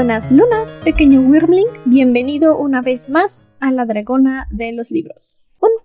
Buenas lunas, pequeño Wyrmling. Bienvenido una vez más a la Dragona de los Libros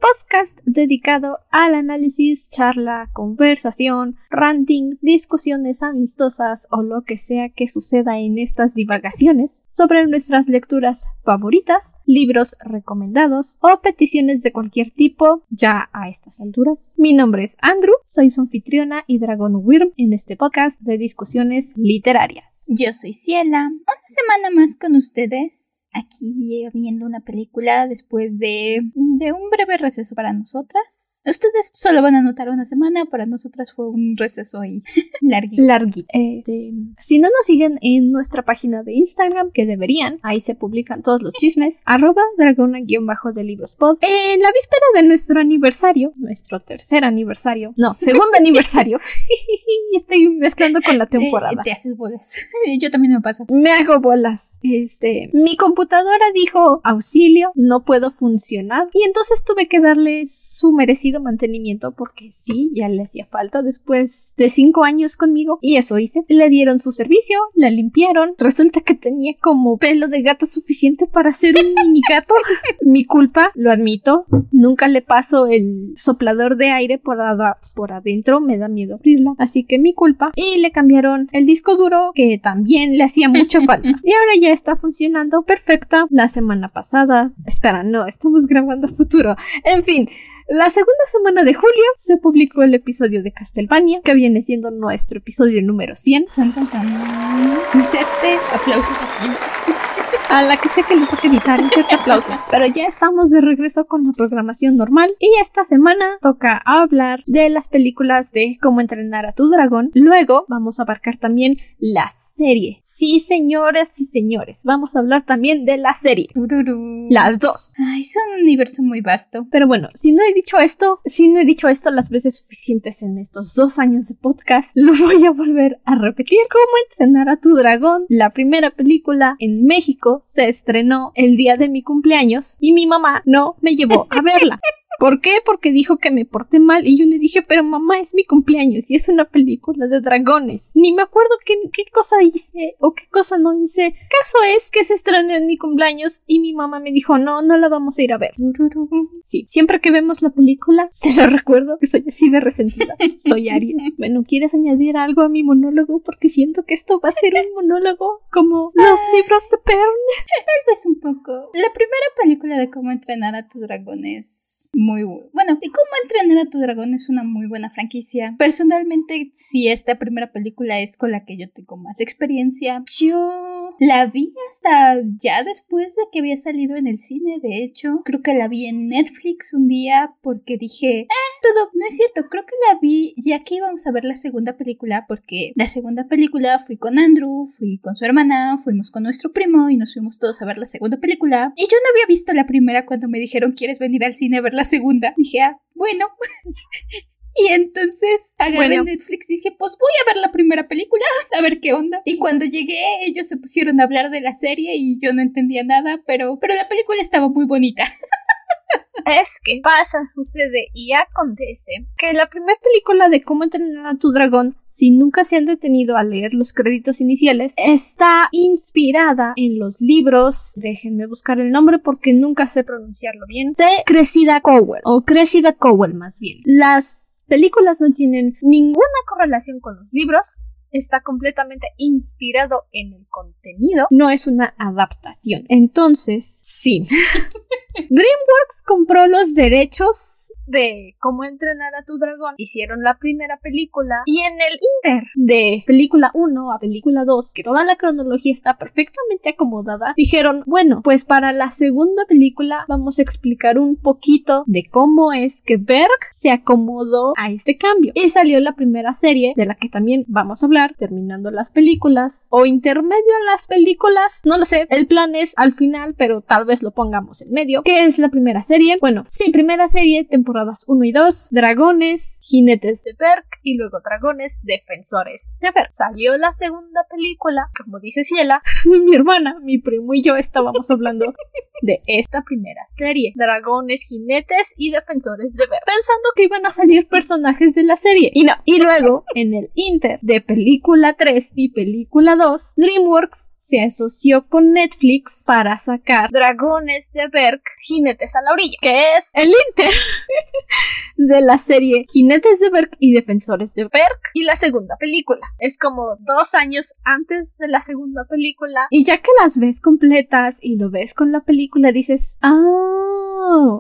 podcast dedicado al análisis, charla, conversación, ranting, discusiones amistosas o lo que sea que suceda en estas divagaciones sobre nuestras lecturas favoritas, libros recomendados o peticiones de cualquier tipo ya a estas alturas. Mi nombre es Andrew, soy su anfitriona y Dragon Wyrm en este podcast de discusiones literarias. Yo soy Ciela, una semana más con ustedes aquí viendo una película después de, de un breve receso para nosotras. Ustedes solo van a notar una semana, para nosotras fue un receso ahí larguito. Larguito. Este, si no nos siguen en nuestra página de Instagram, que deberían, ahí se publican todos los chismes, arroba dragona-de libros pod. En la víspera de nuestro aniversario, nuestro tercer aniversario, no, segundo aniversario, estoy mezclando con la temporada. Eh, te haces bolas. Yo también me pasa. Me hago bolas. Este, mi computadora dijo auxilio, no puedo funcionar y entonces tuve que darle su mantenimiento porque sí, ya le hacía falta después de cinco años conmigo y eso hice. Le dieron su servicio, la limpiaron, resulta que tenía como pelo de gato suficiente para ser un mini gato. Mi culpa, lo admito, nunca le paso el soplador de aire por, por adentro, me da miedo abrirla, así que mi culpa. Y le cambiaron el disco duro que también le hacía mucha falta. Y ahora ya está funcionando perfecto la semana pasada. Espera, no, estamos grabando futuro. En fin, la segunda semana de julio se publicó el episodio de Castlevania, que viene siendo nuestro episodio número 100. Inserte aplausos aquí. A la que sé que le toque editar, inserte aplausos. Pero ya estamos de regreso con la programación normal. Y esta semana toca hablar de las películas de cómo entrenar a tu dragón. Luego vamos a abarcar también las serie. Sí, señores y señores, vamos a hablar también de la serie. Las dos. Ay, es un universo muy vasto. Pero bueno, si no he dicho esto, si no he dicho esto las veces suficientes en estos dos años de podcast, lo voy a volver a repetir. ¿Cómo entrenar a tu dragón? La primera película en México se estrenó el día de mi cumpleaños y mi mamá no me llevó a verla. ¿Por qué? Porque dijo que me porté mal y yo le dije, pero mamá, es mi cumpleaños y es una película de dragones. Ni me acuerdo qué, qué cosa hice o qué cosa no hice. Caso es que se estrenó en mi cumpleaños y mi mamá me dijo, no, no la vamos a ir a ver. Sí, siempre que vemos la película, se lo recuerdo que soy así de resentida. Soy Aries. Bueno, ¿quieres añadir algo a mi monólogo? Porque siento que esto va a ser un monólogo como los libros de Pern. Tal vez un poco. La primera película de cómo entrenar a tus dragones muy bueno. Y cómo entrenar a tu dragón es una muy buena franquicia. Personalmente, si esta primera película es con la que yo tengo más experiencia, yo la vi hasta ya después de que había salido en el cine. De hecho, creo que la vi en Netflix un día porque dije, eh, todo, no es cierto, creo que la vi ya que íbamos a ver la segunda película porque la segunda película fui con Andrew, fui con su hermana, fuimos con nuestro primo y nos fuimos todos a ver la segunda película. Y yo no había visto la primera cuando me dijeron, ¿quieres venir al cine a ver la segunda? Segunda. Dije, ah, bueno. Y entonces agarré Netflix y dije, pues voy a ver la primera película, a ver qué onda. Y cuando llegué, ellos se pusieron a hablar de la serie y yo no entendía nada, pero, pero la película estaba muy bonita. Es que pasa, sucede y acontece que la primera película de cómo entrenar a tu dragón si nunca se han detenido a leer los créditos iniciales, está inspirada en los libros, déjenme buscar el nombre porque nunca sé pronunciarlo bien, de Cressida Cowell, o Cressida Cowell más bien. Las películas no tienen ninguna correlación con los libros, está completamente inspirado en el contenido, no es una adaptación. Entonces, sí. DreamWorks compró los derechos de cómo entrenar a tu dragón hicieron la primera película y en el inter de película 1 a película 2 que toda la cronología está perfectamente acomodada dijeron bueno pues para la segunda película vamos a explicar un poquito de cómo es que Berg se acomodó a este cambio y salió la primera serie de la que también vamos a hablar terminando las películas o intermedio en las películas no lo sé el plan es al final pero tal vez lo pongamos en medio ¿qué es la primera serie? bueno sí primera serie temporada 1 y 2, dragones, jinetes de Perk y luego dragones, defensores de Perk. Salió la segunda película, como dice Ciela, mi hermana, mi primo y yo estábamos hablando de esta primera serie, dragones, jinetes y defensores de Perk, pensando que iban a salir personajes de la serie. Y no, y luego, en el inter de película 3 y película 2, DreamWorks se asoció con Netflix para sacar Dragones de Berk, Jinetes a la orilla, que es el Inter de la serie Jinetes de Berk y Defensores de Berk y la segunda película. Es como dos años antes de la segunda película y ya que las ves completas y lo ves con la película dices, ah,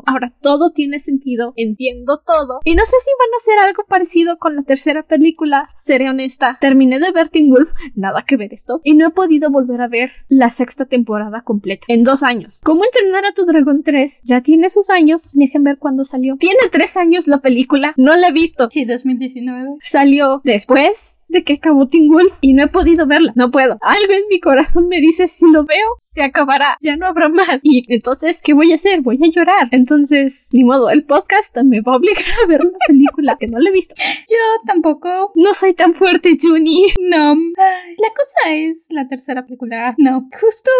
ahora todo tiene sentido, entiendo todo y no sé si van a hacer algo parecido con la tercera película, seré honesta, terminé de ver Teen Wolf, nada que ver esto, y no he podido volver a ver la sexta temporada completa en dos años. ¿Cómo entrenar a tu dragón 3? Ya tiene sus años, dejen ver cuándo salió. Tiene tres años la película, no la he visto. Sí, 2019. Salió después de que acabó Teen Wolf y no he podido verla, no puedo. Algo en mi corazón me dice, si lo veo, se acabará, ya no habrá más. Y entonces, ¿qué voy a hacer? Voy a llorar. Entonces, ni modo, el podcast me va a obligar a ver una película que no la he visto. Yo tampoco. No soy tan fuerte, Juni. No. La cosa es la tercera película. No, justo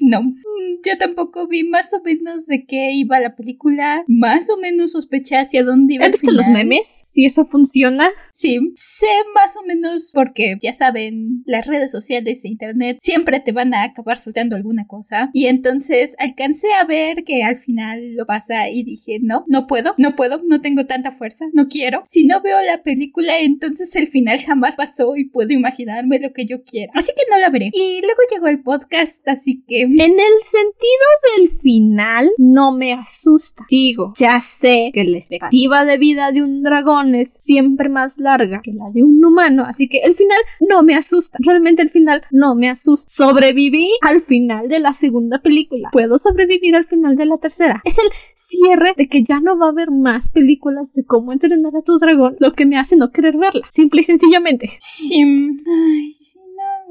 no. Yo tampoco vi más o menos de qué iba la película. Más o menos sospeché hacia dónde iba. ¿Has visto los memes? Si eso funciona. Sí, sé más o menos porque ya saben, las redes sociales e internet siempre te van a acabar soltando alguna cosa. Y entonces alcancé a ver que al final lo pasa y dije, no, no puedo, no puedo, no tengo tanta fuerza, no quiero. Si no veo la película, entonces el final jamás pasó y puedo imaginarme lo que yo quiera. Así que no la veré. Y luego llegó el podcast, así que... En el sentido del final, no me asusta. Digo, ya sé que la expectativa de vida de un dragón es siempre más larga que la de un humano, así que el final no me asusta. Realmente el final no me asusta. Sobreviví al final de la segunda película. Puedo sobrevivir al final de la tercera. Es el cierre de que ya no va a haber más películas de cómo entrenar a tu dragón, lo que me hace no querer verla, simple y sencillamente. Ay, sí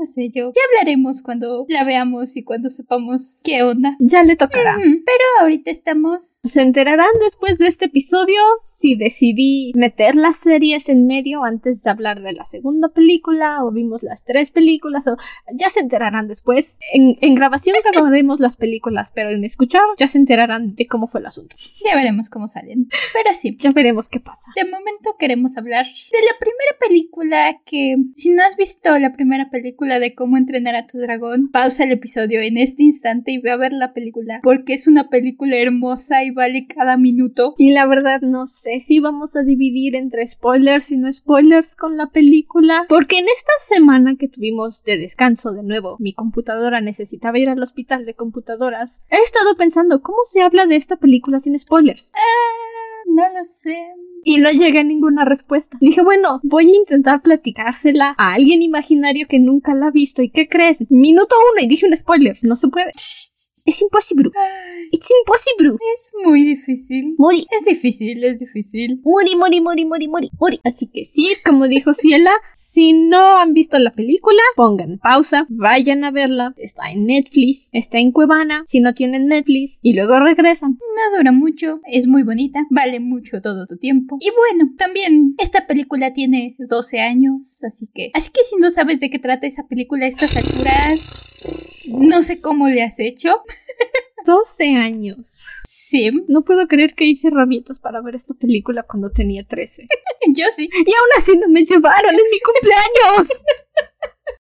no sé yo. Ya hablaremos cuando la veamos y cuando sepamos qué onda. Ya le tocará. pero ahorita estamos. Se enterarán después de este episodio si decidí meter las series en medio antes de hablar de la segunda película o vimos las tres películas o ya se enterarán después. En, en grabación grabaremos las películas, pero en escuchar ya se enterarán de cómo fue el asunto. Ya veremos cómo salen. Pero sí. Ya veremos qué pasa. De momento queremos hablar de la primera película que si no has visto la primera película de cómo entrenar a tu dragón, pausa el episodio en este instante y ve a ver la película, porque es una película hermosa y vale cada minuto. Y la verdad no sé si vamos a dividir entre spoilers y no spoilers con la película, porque en esta semana que tuvimos de descanso de nuevo, mi computadora necesitaba ir al hospital de computadoras. He estado pensando cómo se habla de esta película sin spoilers. Ah, no lo sé y no llegué a ninguna respuesta. Dije, bueno, voy a intentar platicársela a alguien imaginario que nunca la ha visto. ¿Y qué crees? Minuto uno y dije un spoiler. No se puede. Es imposible. Es imposible. Es muy difícil. Mori. Es difícil, es difícil. Mori, mori, mori, mori, mori, mori. Así que sí, como dijo Ciela, si no han visto la película, pongan pausa, vayan a verla. Está en Netflix, está en Cuevana, si no tienen Netflix, y luego regresan. No dura mucho, es muy bonita, vale mucho todo tu tiempo. Y bueno, también esta película tiene 12 años, así que... Así que si no sabes de qué trata esa película a estas alturas, no sé cómo le has hecho. 12 años. Sí. No puedo creer que hice rabietas para ver esta película cuando tenía 13. Yo sí. Y aún así no me llevaron en mi cumpleaños.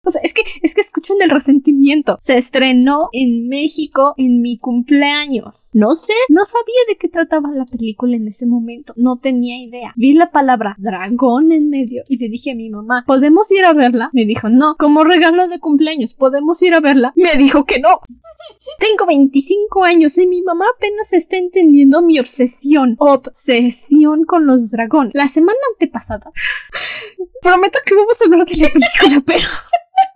O sea, es que, es que escuchan el resentimiento. Se estrenó en México en mi cumpleaños. No sé, no sabía de qué trataba la película en ese momento. No tenía idea. Vi la palabra dragón en medio y le dije a mi mamá, ¿podemos ir a verla? Me dijo, no. Como regalo de cumpleaños, ¿podemos ir a verla? Me dijo que no. Tengo 25 años y mi mamá apenas está entendiendo mi obsesión. Obsesión con los dragones. La semana antepasada. Prometo que vamos a hablar de la película, pero.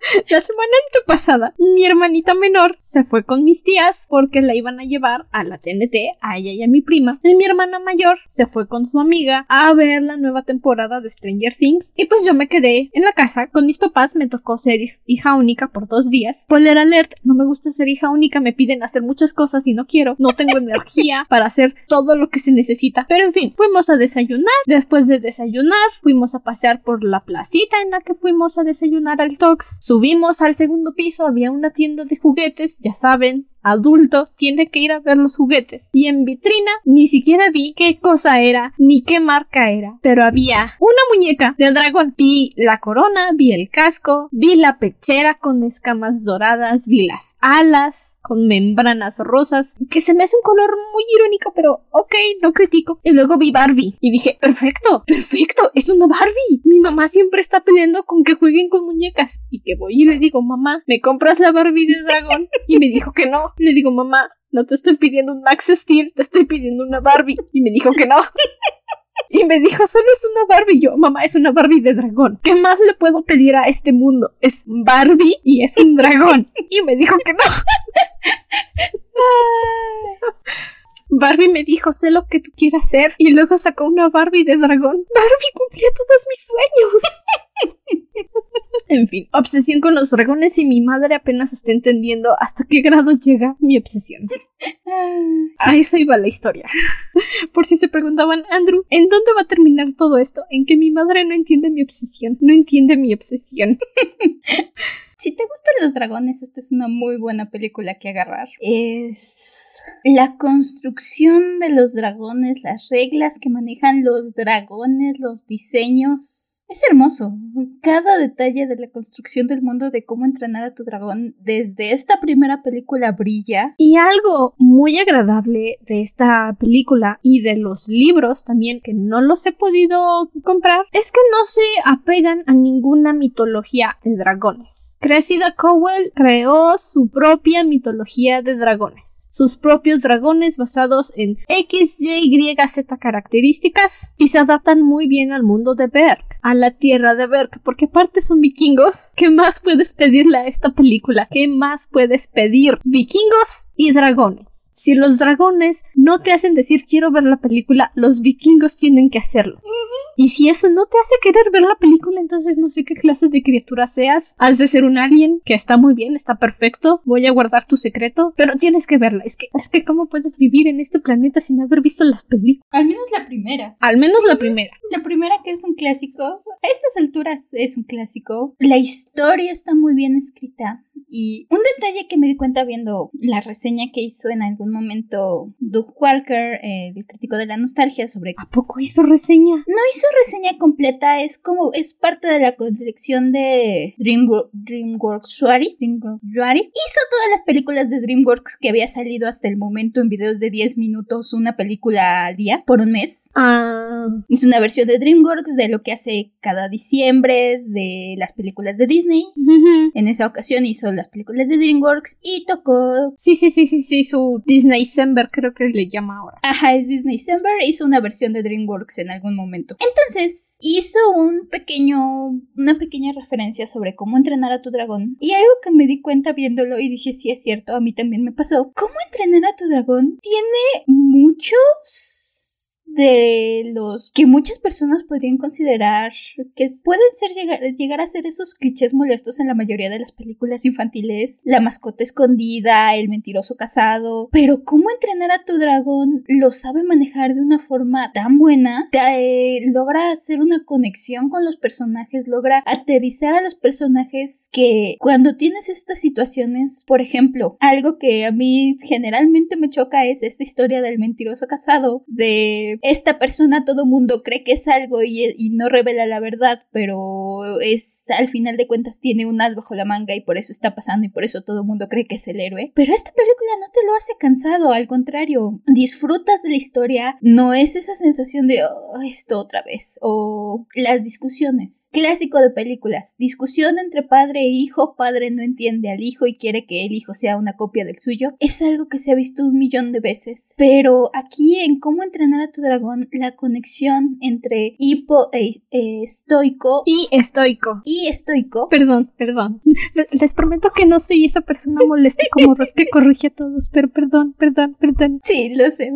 La semana antepasada, mi hermanita menor se fue con mis tías porque la iban a llevar a la TNT, a ella y a mi prima. Y mi hermana mayor se fue con su amiga a ver la nueva temporada de Stranger Things. Y pues yo me quedé en la casa con mis papás. Me tocó ser hija única por dos días. Spoiler alert, no me gusta ser hija única. Me piden hacer muchas cosas y no quiero. No tengo energía para hacer todo lo que se necesita. Pero en fin, fuimos a desayunar. Después de desayunar, fuimos a pasear por la placita en la que fuimos a desayunar al Tox. Subimos al segundo piso, había una tienda de juguetes, ya saben, adulto tiene que ir a ver los juguetes. Y en vitrina ni siquiera vi qué cosa era ni qué marca era. Pero había una muñeca de dragón. Vi la corona, vi el casco, vi la pechera con escamas doradas, vi las alas con membranas rosas, que se me hace un color muy irónico, pero ok, no critico. Y luego vi Barbie y dije, perfecto, perfecto, es una Barbie. Mi mamá siempre está peleando con que jueguen con muñecas. Y que voy y le digo, mamá, ¿me compras la Barbie de dragón? Y me dijo que no. Le digo, mamá, no te estoy pidiendo un Max Steel, te estoy pidiendo una Barbie. Y me dijo que no. Y me dijo, solo es una Barbie. Yo, mamá, es una Barbie de dragón. ¿Qué más le puedo pedir a este mundo? Es Barbie y es un dragón. Y me dijo que no. Barbie me dijo, sé lo que tú quieras hacer. Y luego sacó una Barbie de dragón. Barbie cumplió todos mis sueños. en fin, obsesión con los dragones y mi madre apenas está entendiendo hasta qué grado llega mi obsesión. A eso iba la historia. Por si se preguntaban, Andrew, ¿en dónde va a terminar todo esto? En que mi madre no entiende mi obsesión. No entiende mi obsesión. Si te gustan los dragones, esta es una muy buena película que agarrar. Es la construcción de los dragones, las reglas que manejan los dragones, los diseños. Es hermoso. Cada detalle de la construcción del mundo de cómo entrenar a tu dragón desde esta primera película brilla. Y algo muy agradable de esta película y de los libros también, que no los he podido comprar, es que no se apegan a ninguna mitología de dragones. Cressida Cowell creó su propia mitología de dragones, sus propios dragones basados en X, Y, Z características y se adaptan muy bien al mundo de Berg, a la tierra de Berg, porque aparte son vikingos. ¿Qué más puedes pedirle a esta película? ¿Qué más puedes pedir? Vikingos y dragones. Si los dragones no te hacen decir quiero ver la película, los vikingos tienen que hacerlo. Y si eso no te hace querer ver la película, entonces no sé qué clase de criatura seas. Has de ser un alien que está muy bien, está perfecto. Voy a guardar tu secreto, pero tienes que verla. Es que, es que cómo puedes vivir en este planeta sin haber visto las películas. Al menos la primera. Al menos la primera. La primera que es un clásico. A estas alturas es un clásico. La historia está muy bien escrita. Y un detalle que me di cuenta viendo la reseña que hizo en algún momento Doug Walker, el crítico de la nostalgia, sobre... ¿A poco hizo reseña? No hizo reseña completa, es como... es parte de la colección de DreamWorks Suari. Hizo todas las películas de DreamWorks que había salido hasta el momento en videos de 10 minutos, una película al día, por un mes. Ah. Hizo una versión de DreamWorks de lo que hace cada diciembre de las películas de Disney. En esa ocasión hizo las películas de DreamWorks y tocó. Sí, sí, sí, sí, sí, su Disney December creo que le llama ahora. Ajá, es Disney December, hizo una versión de DreamWorks en algún momento. Entonces, hizo un pequeño, una pequeña referencia sobre cómo entrenar a tu dragón. Y algo que me di cuenta viéndolo y dije, sí es cierto, a mí también me pasó. ¿Cómo entrenar a tu dragón? Tiene muchos de los que muchas personas podrían considerar que pueden ser llegar, a ser esos clichés molestos en la mayoría de las películas infantiles, la mascota escondida, el mentiroso casado, pero cómo entrenar a tu dragón lo sabe manejar de una forma tan buena, eh, logra hacer una conexión con los personajes, logra aterrizar a los personajes que cuando tienes estas situaciones, por ejemplo, algo que a mí generalmente me choca es esta historia del mentiroso casado, de esta persona todo mundo cree que es algo y, no revela la verdad, pero es al final de cuentas tiene un as bajo la manga y por eso está pasando y por eso todo mundo cree que es el héroe. Pero esta película no te lo hace cansado, al contrario, disfrutas de la historia, no es esa sensación de oh, esto otra vez o las discusiones. Clásico de películas, discusión entre padre e hijo, padre no entiende al hijo y quiere que el hijo sea una copia del suyo. Es algo que se ha visto un millón de veces, pero aquí en cómo entrenar a tu dragón, la conexión entre hipo e, e estoico y estoico y estoico. Perdón, perdón. Les prometo que no soy esa persona molesta como Ross que corrige a todos, pero perdón, perdón, perdón. Sí, lo sé.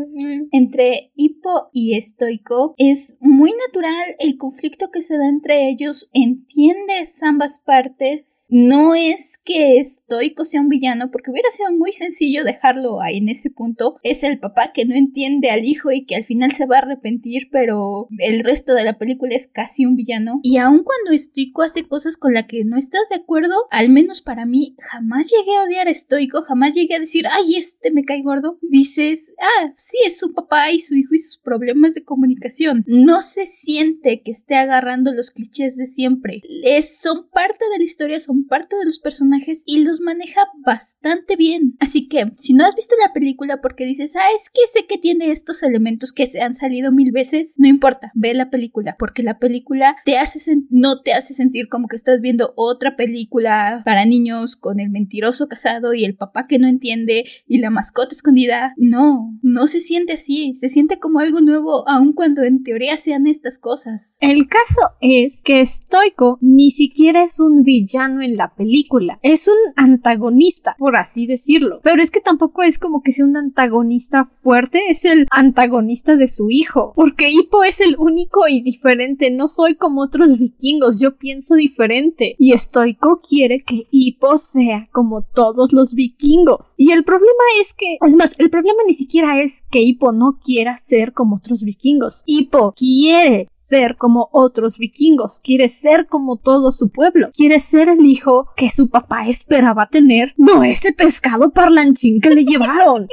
Entre hipo y estoico es muy natural el conflicto que se da entre ellos. Entiendes ambas partes. No es que estoico sea un villano, porque hubiera sido muy sencillo dejarlo ahí en ese punto. Es el papá que no entiende al hijo y que al final se va a arrepentir, pero el resto de la película es casi un villano. Y aun cuando Stoico hace cosas con las que no estás de acuerdo, al menos para mí, jamás llegué a odiar a Stoico, jamás llegué a decir, ay, este me cae gordo. Dices, ah, sí, es su papá y su hijo y sus problemas de comunicación. No se siente que esté agarrando los clichés de siempre. Es, son parte de la historia, son parte de los personajes y los maneja bastante bien. Así que, si no has visto la película porque dices, ah, es que sé que tiene estos elementos que se han salido mil veces, no importa, ve la película, porque la película te hace no te hace sentir como que estás viendo otra película para niños con el mentiroso casado y el papá que no entiende y la mascota escondida. No, no se siente así, se siente como algo nuevo aun cuando en teoría sean estas cosas. El caso es que Stoico ni siquiera es un villano en la película, es un antagonista, por así decirlo, pero es que tampoco es como que sea un antagonista fuerte, es el antagonista de su hijo, porque Hippo es el único y diferente, no soy como otros vikingos, yo pienso diferente, y Stoico quiere que Hippo sea como todos los vikingos, y el problema es que, es más, el problema ni siquiera es que Hippo no quiera ser como otros vikingos, Hippo quiere ser como otros vikingos, quiere ser como todo su pueblo, quiere ser el hijo que su papá esperaba tener, no ese pescado parlanchín que le llevaron.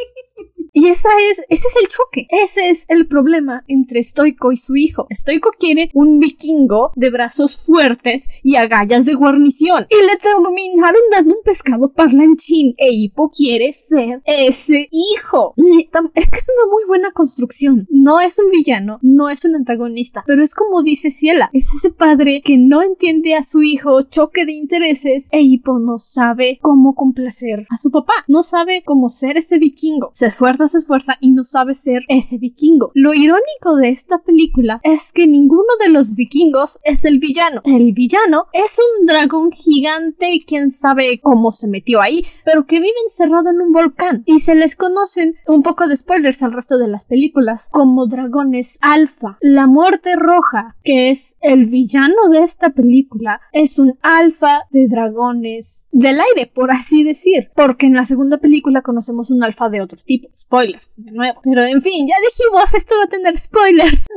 Y esa es, ese es el choque, ese es el problema entre Stoico y su hijo. Stoico quiere un vikingo de brazos fuertes y agallas de guarnición. Y le terminaron dando un pescado parlanchín. E Hippo quiere ser ese hijo. Es que es una muy buena construcción. No es un villano, no es un antagonista, pero es como dice Ciela, es ese padre que no entiende a su hijo, choque de intereses, e Hippo no sabe cómo complacer a su papá, no sabe cómo ser ese vikingo. Se esfuerza se esfuerza y no sabe ser ese vikingo. Lo irónico de esta película es que ninguno de los vikingos es el villano. El villano es un dragón gigante, quién sabe cómo se metió ahí, pero que vive encerrado en un volcán y se les conocen un poco de spoilers al resto de las películas como dragones alfa. La muerte roja, que es el villano de esta película, es un alfa de dragones del aire, por así decir, porque en la segunda película conocemos un alfa de otro tipo spoilers, de nuevo. Pero en fin, ya dijimos, esto va a tener spoilers.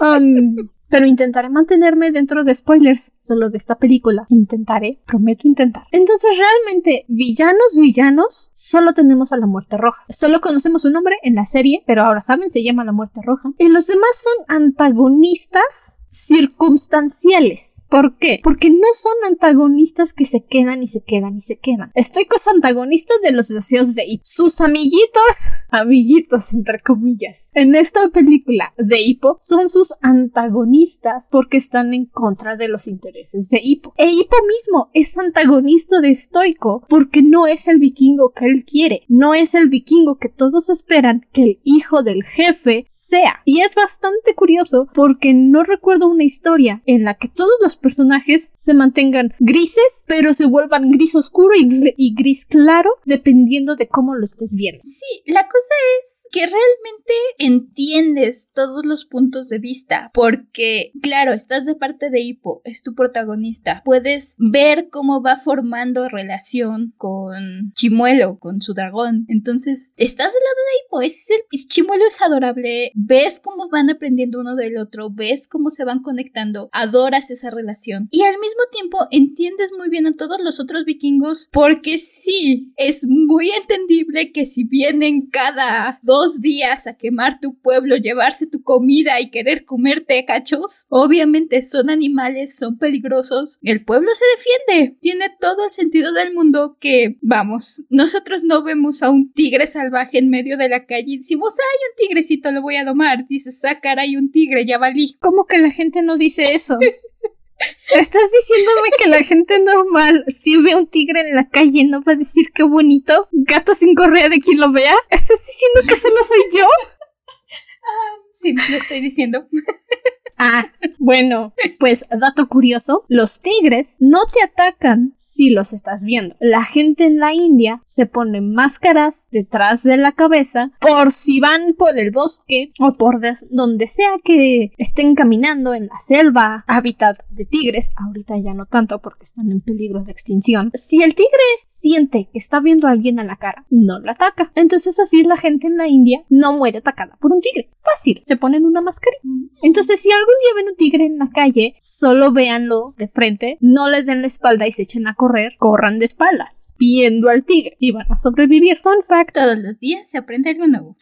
Um, pero intentaré mantenerme dentro de spoilers solo de esta película. Intentaré, prometo intentar. Entonces, realmente, villanos, villanos, solo tenemos a la muerte roja. Solo conocemos su nombre en la serie, pero ahora saben, se llama la muerte roja. Y los demás son antagonistas circunstanciales. ¿Por qué? Porque no son antagonistas que se quedan y se quedan y se quedan. Estoy con antagonistas de los deseos de Hippo. Sus amiguitos, amiguitos entre comillas, en esta película de Hippo son sus antagonistas porque están en contra de los intereses de Hippo. E Hippo mismo es antagonista de Stoico porque no es el vikingo que él quiere, no es el vikingo que todos esperan que el hijo del jefe sea. Y es bastante curioso porque no recuerdo una historia en la que todos los personajes se mantengan grises, pero se vuelvan gris oscuro y, gris claro, dependiendo de cómo lo estés viendo. Sí, la cosa es que realmente entiendes todos los puntos de vista, porque, claro, estás de parte de Hippo, es tu protagonista. Puedes ver cómo va formando relación con Chimuelo, con su dragón. Entonces, estás del lado de Hippo, es el, Chimuelo es adorable, ves cómo van aprendiendo uno del otro, ves cómo se van conectando, adoras esa relación. Y al mismo tiempo entiendes muy bien a todos los otros vikingos porque sí, es muy entendible que si vienen cada dos días a quemar tu pueblo, llevarse tu comida y querer comerte cachos, obviamente son animales, son peligrosos, el pueblo se defiende, tiene todo el sentido del mundo que, vamos, nosotros no vemos a un tigre salvaje en medio de la calle y decimos, hay un tigrecito, lo voy a domar, dices, ah, hay un tigre, ya valí. ¿Cómo que la gente gente no dice eso. Estás diciéndome que la gente normal, si ve un tigre en la calle, no va a decir qué bonito, gato sin correa de quien lo vea. ¿Estás diciendo que solo soy yo? Ah, sí, lo estoy diciendo. Ah, Bueno, pues dato curioso, los tigres no te atacan si los estás viendo. La gente en la India se pone máscaras detrás de la cabeza por si van por el bosque o por donde sea que estén caminando en la selva, hábitat de tigres, ahorita ya no tanto porque están en peligro de extinción. Si el tigre siente que está viendo a alguien a la cara, no lo ataca. Entonces así la gente en la India no muere atacada por un tigre. Fácil, se ponen una mascarilla. Entonces si algún día ven un tigre en la calle, solo véanlo de frente, no les den la espalda y se echen a correr, corran de espaldas, viendo al tigre y van a sobrevivir. Fun fact, todos los días se aprende algo nuevo.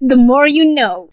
The more you know.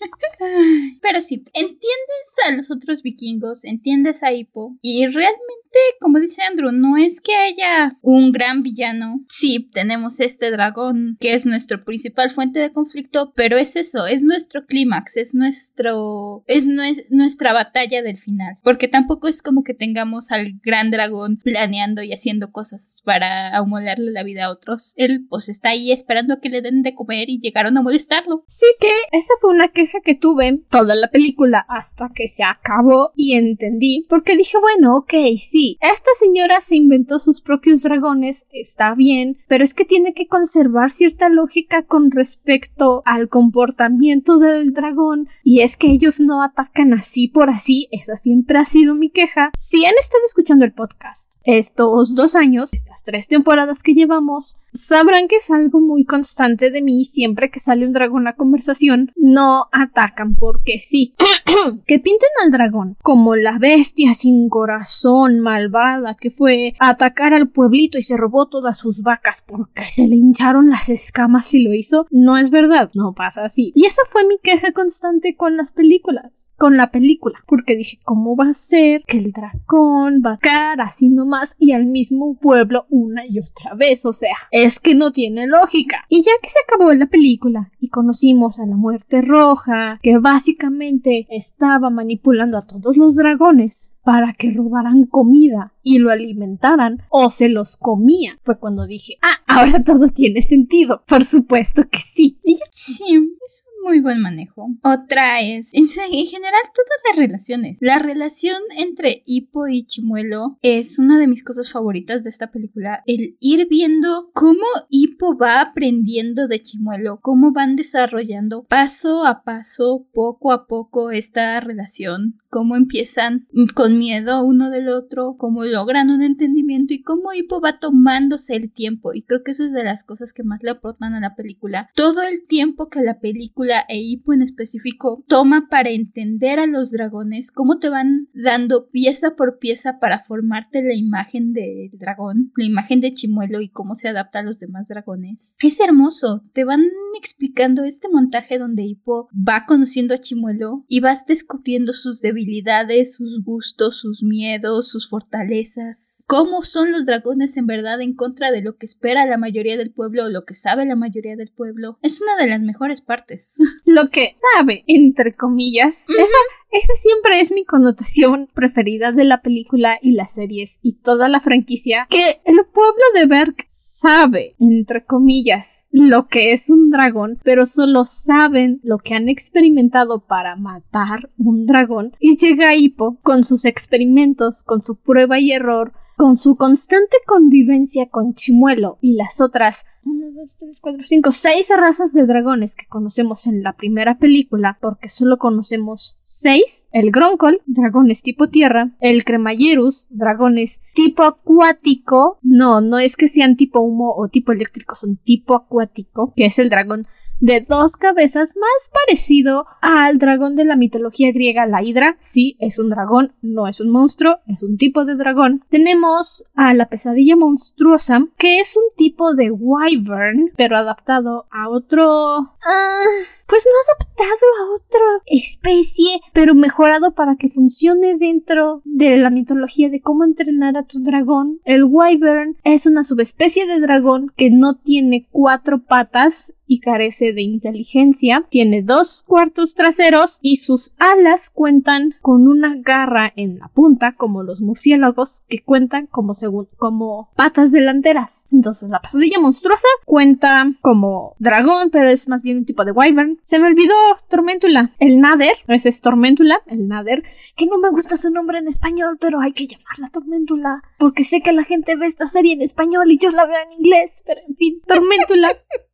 Pero sí, entiendes a los otros vikingos, entiendes a Hippo y realmente como dice Andrew, no es que haya un gran villano. Sí, tenemos este dragón que es nuestra principal fuente de conflicto, pero es eso, es nuestro clímax, es nuestro es, nuestra batalla del final, porque tampoco es como que tengamos al gran dragón planeando y haciendo cosas para amolarle la vida a otros. Él pues está ahí esperando a que le den de comer y llegaron a molestarlo. Sí que esa fue una queja que tuve toda la película hasta que se acabó y entendí, porque dije, bueno, ok, sí, esta señora se inventó sus propios dragones, está bien, pero es que tiene que conservar cierta lógica con respecto al comportamiento del dragón, y es que ellos no atacan así por así, esa siempre ha sido mi queja. Si han estado escuchando el podcast estos dos años, estas tres temporadas que llevamos, sabrán que es algo muy constante de mí siempre que sale un dragón a conversación, no atacan porque sí. que pinten al dragón como la bestia sin corazón, malvada que fue a atacar al pueblito y se robó todas sus vacas porque se le hincharon las escamas y lo hizo, no es verdad, no pasa así. Y esa fue mi queja constante con las películas, con la película, porque dije, ¿cómo va a ser que el dragón va a atacar así nomás y al mismo pueblo una y otra vez? O sea, es que no tiene lógica. Y ya que se acabó la película y a la muerte roja, que básicamente estaba manipulando a todos los dragones para que robaran comida y lo alimentaran o se los comía. Fue cuando dije, ah, ahora todo tiene sentido. Por supuesto que sí. Y Sí, es un muy buen manejo. Otra es, en, general, todas las relaciones. La relación entre Hippo y Chimuelo es una de mis cosas favoritas de esta película. El ir viendo cómo Hippo va aprendiendo de Chimuelo, cómo van desarrollando paso a paso, poco a poco esta relación, cómo empiezan con miedo uno del otro, cómo logran un entendimiento y cómo Hippo va tomándose el tiempo. Y creo que eso es de las cosas que más le aportan a la película. Todo el tiempo que la película e Hippo en específico toma para entender a los dragones, cómo te van dando pieza por pieza para formarte la imagen del dragón, la imagen de Chimuelo y cómo se adapta a los demás dragones. Es hermoso, te van explicando este montaje donde Hippo va conociendo a Chimuelo y vas descubriendo sus debilidades, sus gustos, sus miedos, sus fortalezas, cómo son los dragones en verdad en contra de lo que espera la mayoría del pueblo o lo que sabe la mayoría del pueblo. Es una de las mejores partes. Lo que sabe, entre comillas, esa, esa siempre es mi connotación preferida de la película y las series y toda la franquicia, que el pueblo de Berg sabe, entre comillas, lo que es un dragón, pero solo saben lo que han experimentado para matar un dragón. Y llega Hippo con sus experimentos, con su prueba y error, con su constante convivencia con Chimuelo y las otras 1, 2, 3, 4, 5, 6 razas de dragones que conocemos en la primera película, porque solo conocemos 6, el Gronkol, dragones tipo tierra, el Cremallerus, dragones tipo acuático, no, no es que sean tipo humo o tipo eléctrico, son tipo acuático, que es el dragón de dos cabezas más parecido al dragón de la mitología griega, la Hidra. Sí, es un dragón, no es un monstruo, es un tipo de dragón. Tenemos a la pesadilla monstruosa, que es un tipo de wyvern, pero adaptado a otro... Ah, pues no adaptado a otra especie, pero mejorado para que funcione dentro de la mitología de cómo entrenar a tu dragón. El wyvern es una subespecie de dragón que no tiene cuatro patas y carece de inteligencia, tiene dos cuartos traseros y sus alas cuentan con una garra en la punta como los murciélagos que cuentan como como patas delanteras. Entonces la pasadilla monstruosa cuenta como dragón, pero es más bien un tipo de wyvern. Se me olvidó Tormentula, el Nader, ese es Tormentula, el Nader, que no me gusta su nombre en español, pero hay que llamarla Tormentula porque sé que la gente ve esta serie en español y yo la veo en inglés, pero en fin, Tormentula.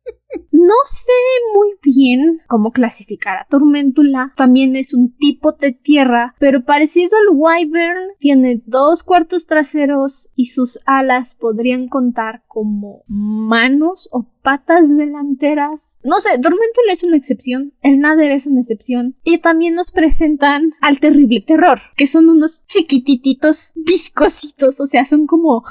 No sé muy bien cómo clasificar a Tormentula. También es un tipo de tierra, pero parecido al Wyvern, tiene dos cuartos traseros y sus alas podrían contar como manos o patas delanteras. No sé, Tormentula es una excepción, el Nader es una excepción. Y también nos presentan al terrible terror, que son unos chiquitititos viscositos, o sea, son como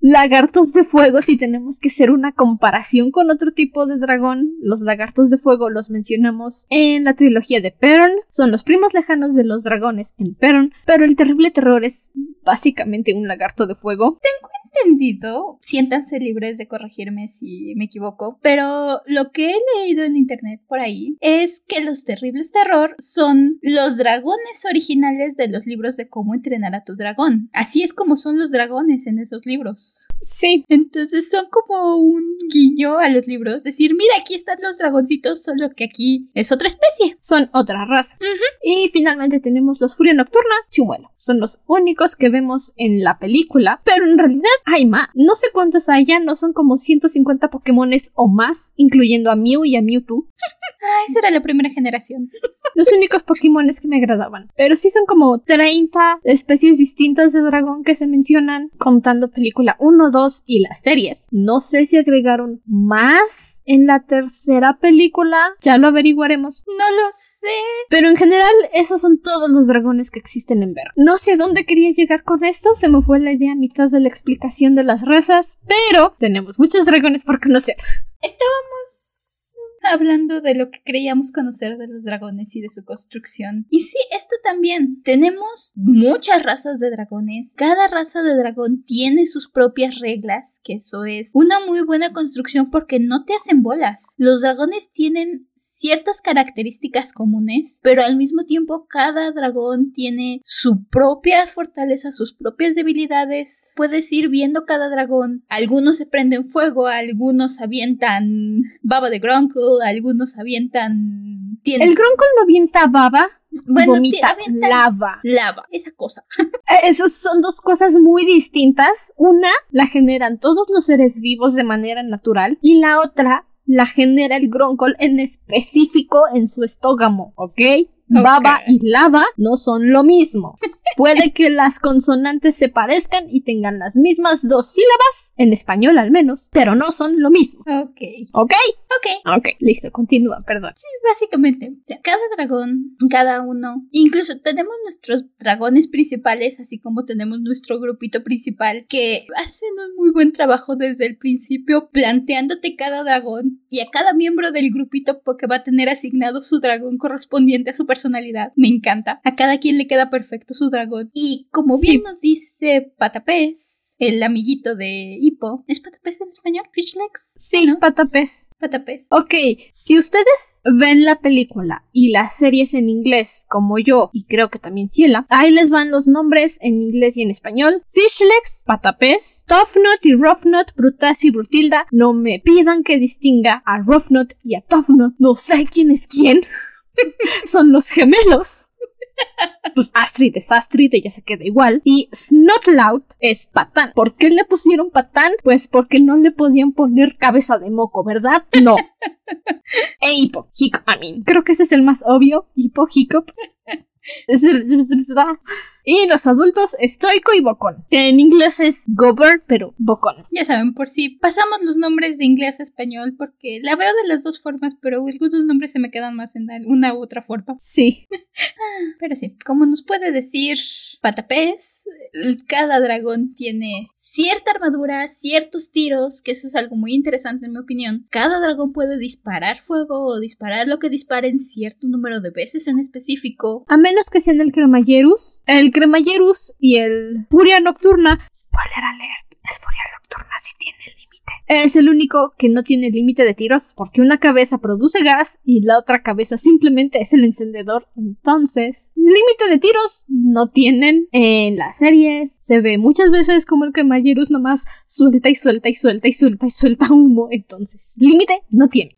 lagartos de fuego, si tenemos que hacer una comparación con otro tipo de dragón, los lagartos de fuego los mencionamos en la trilogía de Perron, son los primos lejanos de los dragones en Perron, pero el terrible terror es básicamente un lagarto de fuego. Tengo entendido, siéntanse libres de corregirme si me equivoco, pero lo que he leído en internet por ahí es que los terribles terror son los dragones originales de los libros de cómo entrenar a tu dragón. Así es como son los dragones en esos libros. Sí. Entonces son como un guiño a los libros, decir, mira, aquí están los dragoncitos, solo que aquí es otra especie. Son otra raza. Y finalmente tenemos los Furia Nocturna, Chumuelo. Son los únicos que vemos en la película, pero en realidad hay más. No sé cuántos hay, ya no son como 150 Pokémones o más, incluyendo a Mew y a Mewtwo. Ah, esa era la primera generación. Los únicos Pokémones que me agradaban. Pero sí son como 30 especies distintas de dragón que se mencionan, contando película 1, 2 y las series. No sé si agregaron más en la tercera película, ya lo averiguaremos. No lo sé. Pero en general, esos son todos los dragones que existen en Ver. No sé a dónde quería llegar con esto, se me fue la idea a mitad de la explicación de las razas, pero tenemos muchos dragones por conocer. Estábamos hablando de lo que creíamos conocer de los dragones y de su construcción. Y sí, esto también. Tenemos muchas razas de dragones. Cada raza de dragón tiene sus propias reglas, que eso es una muy buena construcción porque no te hacen bolas. Los dragones tienen ciertas características comunes, pero al mismo tiempo cada dragón tiene sus propias fortalezas, sus propias debilidades. Puedes ir viendo cada dragón. Algunos se prenden fuego, algunos avientan baba de Grunkle, algunos avientan... El Grunkle no avienta baba, bueno, vomita lava. Lava, esa cosa. Eh, Esas son dos cosas muy distintas. Una la generan todos los seres vivos de manera natural y la otra la genera el Grunkle en específico en su estógamo, ¿ok? Baba y lava no son lo mismo. Puede que las consonantes se parezcan y tengan las mismas dos sílabas, en español al menos, pero no son lo mismo. Ok. ¿Ok? Ok. Ok, listo, continúa, perdón. Sí, básicamente. O sea, cada dragón, cada uno. Incluso tenemos nuestros dragones principales, así como tenemos nuestro grupito principal, que hacen un muy buen trabajo desde el principio, planteándote cada dragón y a cada miembro del grupito porque va a tener asignado su dragón correspondiente a su personalidad. Me encanta. A cada quien le queda perfecto su dragón. Y como bien Sí. nos dice Patapés, el amiguito de Hippo, ¿es Patapés en español? ¿Fishlegs? Sí, ¿No? patapés. Patapés. Ok, si ustedes ven la película y las series en inglés, como yo, y creo que también Ciela, ahí les van los nombres en inglés y en español. Fishlegs, Patapés, Toughnut y Roughnut, Brutasio y Brutilda. No me pidan que distinga a Roughnut y a Toughnut. No sé quién es quién. Son los gemelos. Pues Astrid es Astrid, ella se queda igual. Y Snotlout es Patán. ¿Por qué le pusieron Patán? Pues porque no le podían poner cabeza de moco, ¿verdad? No. e Hippo, creo que ese es el más obvio. Hippo, Hiccup. Y los adultos, estoico y bocón. Que en inglés es gober, pero bocón. Ya saben, por si pasamos los nombres de inglés a español, porque la veo de las dos formas, pero algunos nombres se me quedan más en una u otra forma. Sí. Pero sí, como nos puede decir Patapés, cada dragón tiene cierta armadura, ciertos tiros, que eso es algo muy interesante en mi opinión. Cada dragón puede disparar fuego o disparar lo que disparen cierto número de veces en específico. A menos que sean el Cremallerus, el Cremallerus y el Furia Nocturna. Spoiler alert, el Furia Nocturna sí tiene límite Es el único que no tiene límite de tiros porque una cabeza produce gas y la otra cabeza simplemente es el encendedor. Entonces, límite de tiros no tienen. En las series se ve muchas veces como el Mayerus nomás suelta y suelta y suelta y suelta y suelta humo. Entonces, límite no tiene.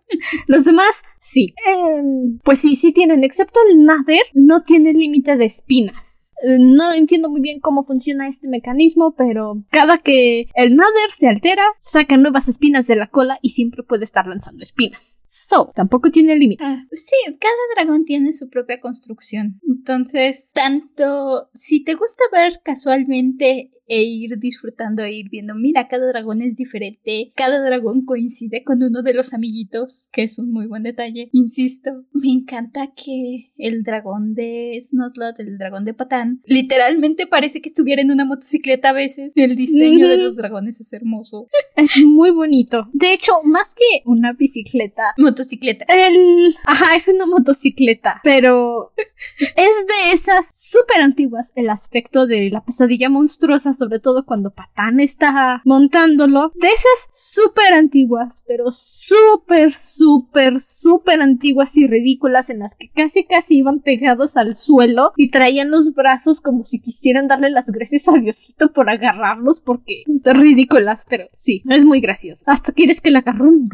Los demás, sí. Em, pues sí, sí tienen, excepto el Nader, no tiene límite de espinas. Eh, no entiendo muy bien cómo funciona este mecanismo, pero cada que el Nader se altera, saca nuevas espinas de la cola y siempre puede estar lanzando espinas. So, tampoco tiene límite. Ah, sí, cada dragón tiene su propia construcción. Entonces, tanto si te gusta ver casualmente e ir disfrutando e ir viendo, mira, cada dragón es diferente, cada dragón coincide con uno de los amiguitos, que es un muy buen detalle, insisto. Me encanta que el dragón de Snotlot, el dragón de Patán, literalmente parece que estuviera en una motocicleta a veces. El diseño de los dragones es hermoso. Es muy bonito. De hecho, más que una bicicleta, motocicleta. El... Ajá, es una motocicleta, pero es de esas súper antiguas el aspecto de la pesadilla monstruosa sobre todo cuando Patán está montándolo, de esas súper antiguas, pero súper, súper, súper antiguas y ridículas en las que casi, casi iban pegados al suelo y traían los brazos como si quisieran darle las gracias a Diosito por agarrarlos porque son ridículas, pero sí, es muy gracioso. Hasta quieres que la run.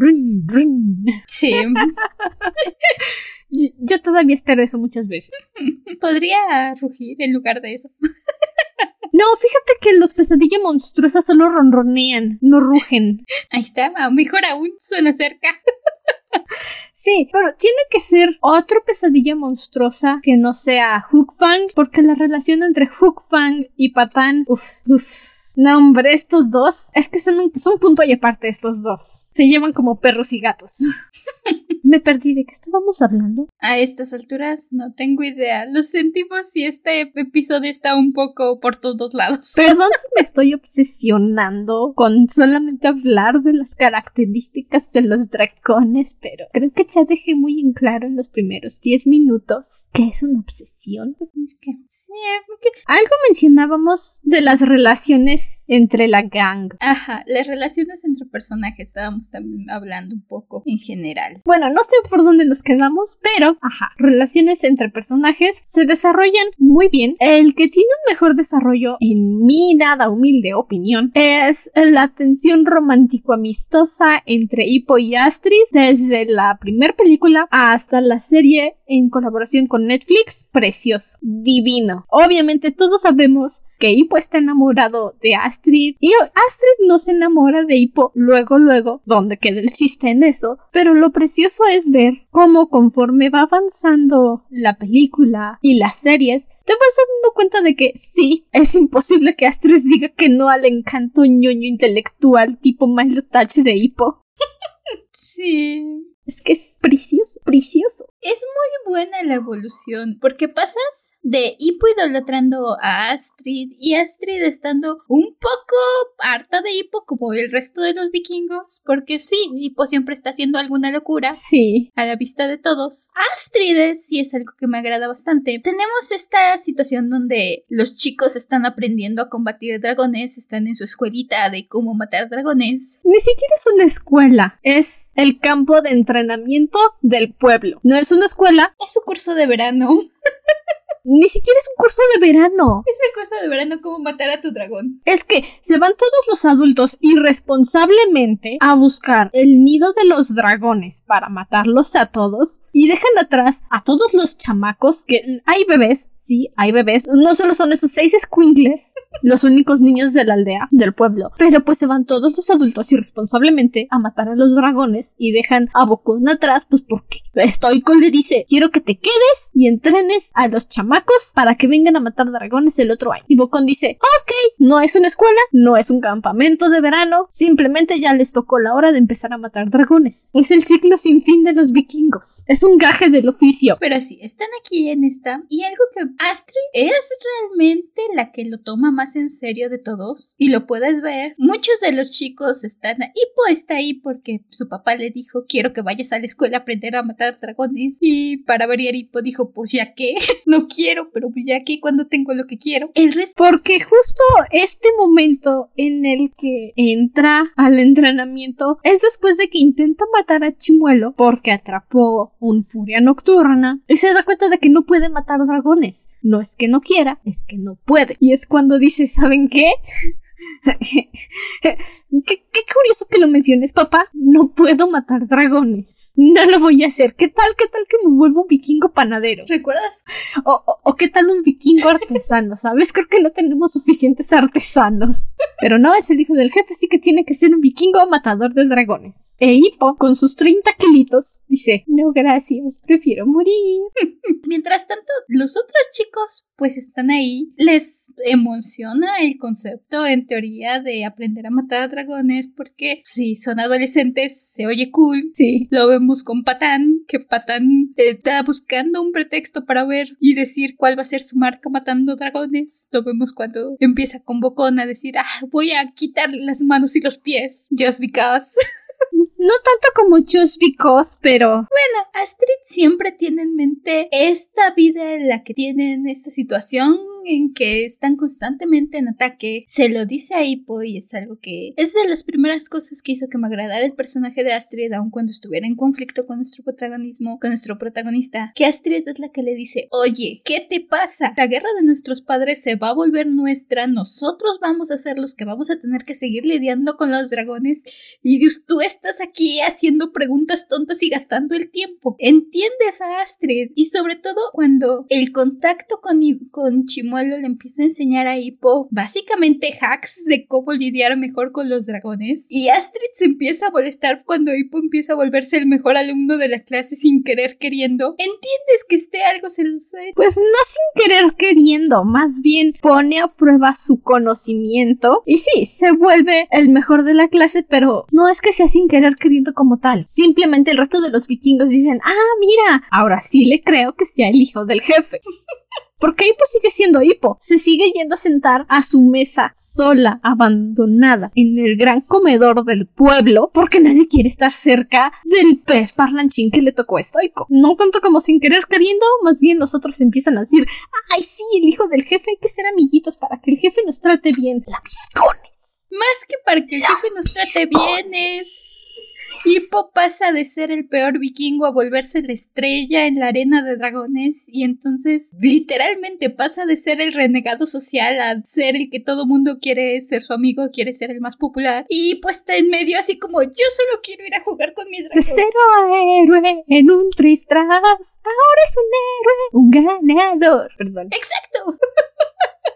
Sí. Yo, todavía espero eso muchas veces. Podría rugir en lugar de eso. No, fíjate que los pesadillas monstruosas solo ronronean, no rugen. Ahí está, mejor aún, suena cerca. Sí, pero tiene que ser otro pesadilla monstruosa que no sea Hookfang, porque la relación entre Hookfang y Patán, uff, uff. No, hombre, estos dos. Es que son un, son punto y aparte estos dos. Se llevan como perros y gatos. Me perdí de qué estábamos hablando. A estas alturas no tengo idea. Lo sentimos si este episodio está un poco por todos lados. Perdón si me estoy obsesionando con solamente hablar de las características de los dragones, pero creo que ya dejé muy en claro en los primeros 10 minutos que es una obsesión. Es que, sí, porque algo mencionábamos de las relaciones entre la gang. Ajá, las relaciones entre personajes estábamos también hablando un poco en general. Bueno, no sé por dónde nos quedamos, pero, ajá, relaciones entre personajes se desarrollan muy bien. El que tiene un mejor desarrollo, en mi nada humilde opinión, es la tensión romántico-amistosa entre Hippo y Astrid desde la primera película hasta la serie en colaboración con Netflix. Precioso, divino. Obviamente todos sabemos que Hippo está enamorado de Astrid y Astrid no se enamora de Hippo luego luego, donde queda el chiste en eso, pero lo precioso es ver cómo conforme va avanzando la película y las series, te vas dando cuenta de que sí, es imposible que Astrid diga que no al encanto ñoño intelectual tipo Milo Touch de Hippo. Sí. Es que es precioso, precioso. Es muy buena la evolución, porque pasas de Hippo idolatrando a Astrid y Astrid estando un poco harta de Hippo como el resto de los vikingos, porque sí, Hippo siempre está haciendo alguna locura. Sí. A la vista de todos. Astrid sí es algo que me agrada bastante. Tenemos esta situación donde los chicos están aprendiendo a combatir dragones, están en su escuelita de cómo matar dragones. Ni siquiera es una escuela, es el campo de entrenamiento del pueblo. No es una escuela. Es un curso de verano. Ni siquiera es un curso de verano. Es el curso de verano cómo matar a tu dragón. Es que se van todos los adultos irresponsablemente a buscar el nido de los dragones para matarlos a todos y dejan atrás a todos los chamacos que hay bebés, sí, hay bebés. No solo son esos seis squinkles los únicos niños de la aldea, del pueblo, pero pues se van todos los adultos irresponsablemente a matar a los dragones y dejan a Bocón atrás, pues porque Estoico le dice, quiero que te quedes y entrenes a los chamacos para que vengan a matar dragones el otro año. Y Bocón dice, ok, no es una escuela, no es un campamento de verano, simplemente ya les tocó la hora de empezar a matar dragones. Es el ciclo sin fin de los vikingos. Es un gaje del oficio. Pero sí, están aquí en esta. Y algo que Astrid es realmente la que lo toma más en serio de todos. Y lo puedes ver. Muchos de los chicos están ahí. está ahí porque su papá le dijo, quiero que vayas a la escuela a aprender a matar dragones. Y para variar, Hippo dijo, pues ya que, no quiero pero ya aquí cuando tengo lo que quiero. El resto. Porque justo este momento en el que entra al entrenamiento es después de que intenta matar a Chimuelo porque atrapó un furia nocturna y se da cuenta de que no puede matar dragones. No es que no quiera, es que no puede. Y es cuando dice, ¿saben qué? ¿Qué, curioso que lo menciones, papá. No puedo matar dragones. No lo voy a hacer. ¿Qué tal, qué tal que me vuelvo un vikingo panadero? ¿Recuerdas? O, o, qué tal un vikingo artesano, ¿sabes? Creo que no tenemos suficientes artesanos. Pero no, es el hijo del jefe, así que tiene que ser un vikingo matador de dragones. E Hippo, con sus 30 kilitos, dice, no gracias, prefiero morir. Mientras tanto, los otros chicos pues están ahí. Les emociona el concepto, en teoría, de aprender a matar a dragones porque si son adolescentes, se oye cool. Sí. Lo vemos con Patán, que Patán está buscando un pretexto para ver y decir cuál va a ser su marca matando dragones. Lo vemos cuando empieza con Bocón a decir, ah, voy a quitar las manos y los pies, just because. No tanto como Just Because, pero... Bueno, Astrid siempre tiene en mente esta vida en la que tienen esta situación en que están constantemente en ataque, se lo dice a Hippo y es algo que es de las primeras cosas que hizo que me agradara el personaje de Astrid aun cuando estuviera en conflicto con nuestro protagonismo, con nuestro protagonista, que Astrid es la que le dice, oye, ¿qué te pasa? La guerra de nuestros padres se va a volver nuestra, nosotros vamos a ser los que vamos a tener que seguir lidiando con los dragones y tú estás aquí haciendo preguntas tontas y gastando el tiempo. Entiendes a Astrid y sobre todo cuando el contacto con, con le empieza a enseñar a Hippo básicamente hacks de cómo lidiar mejor con los dragones. Y Astrid se empieza a molestar cuando Hippo empieza a volverse el mejor alumno de la clase sin querer queriendo. ¿Entiendes que esté algo celoso? Pues no sin querer queriendo, más bien pone a prueba su conocimiento. Y sí, se vuelve el mejor de la clase, pero no es que sea sin querer queriendo como tal. Simplemente el resto de los vikingos dicen, ah, mira, ahora sí le creo que sea el hijo del jefe. Porque Hippo sigue siendo Hippo. Se sigue yendo a sentar a su mesa sola, abandonada, en el gran comedor del pueblo, porque nadie quiere estar cerca del pez parlanchín que le tocó a. No tanto como sin querer queriendo, más bien los otros empiezan a decir, ay sí, el hijo del jefe, hay que ser amiguitos para que el jefe nos trate bien. Lambiscones. Más que para que el jefe nos trate bien es Hippo pasa de ser el peor vikingo a volverse la estrella en la arena de dragones y entonces literalmente pasa de ser el renegado social a ser el que todo mundo quiere ser su amigo, quiere ser el más popular y pues está en medio así como yo solo quiero ir a jugar con mi dragón. De cero a héroe en un tristras, ahora es un héroe, un ganador. Perdón. Exacto.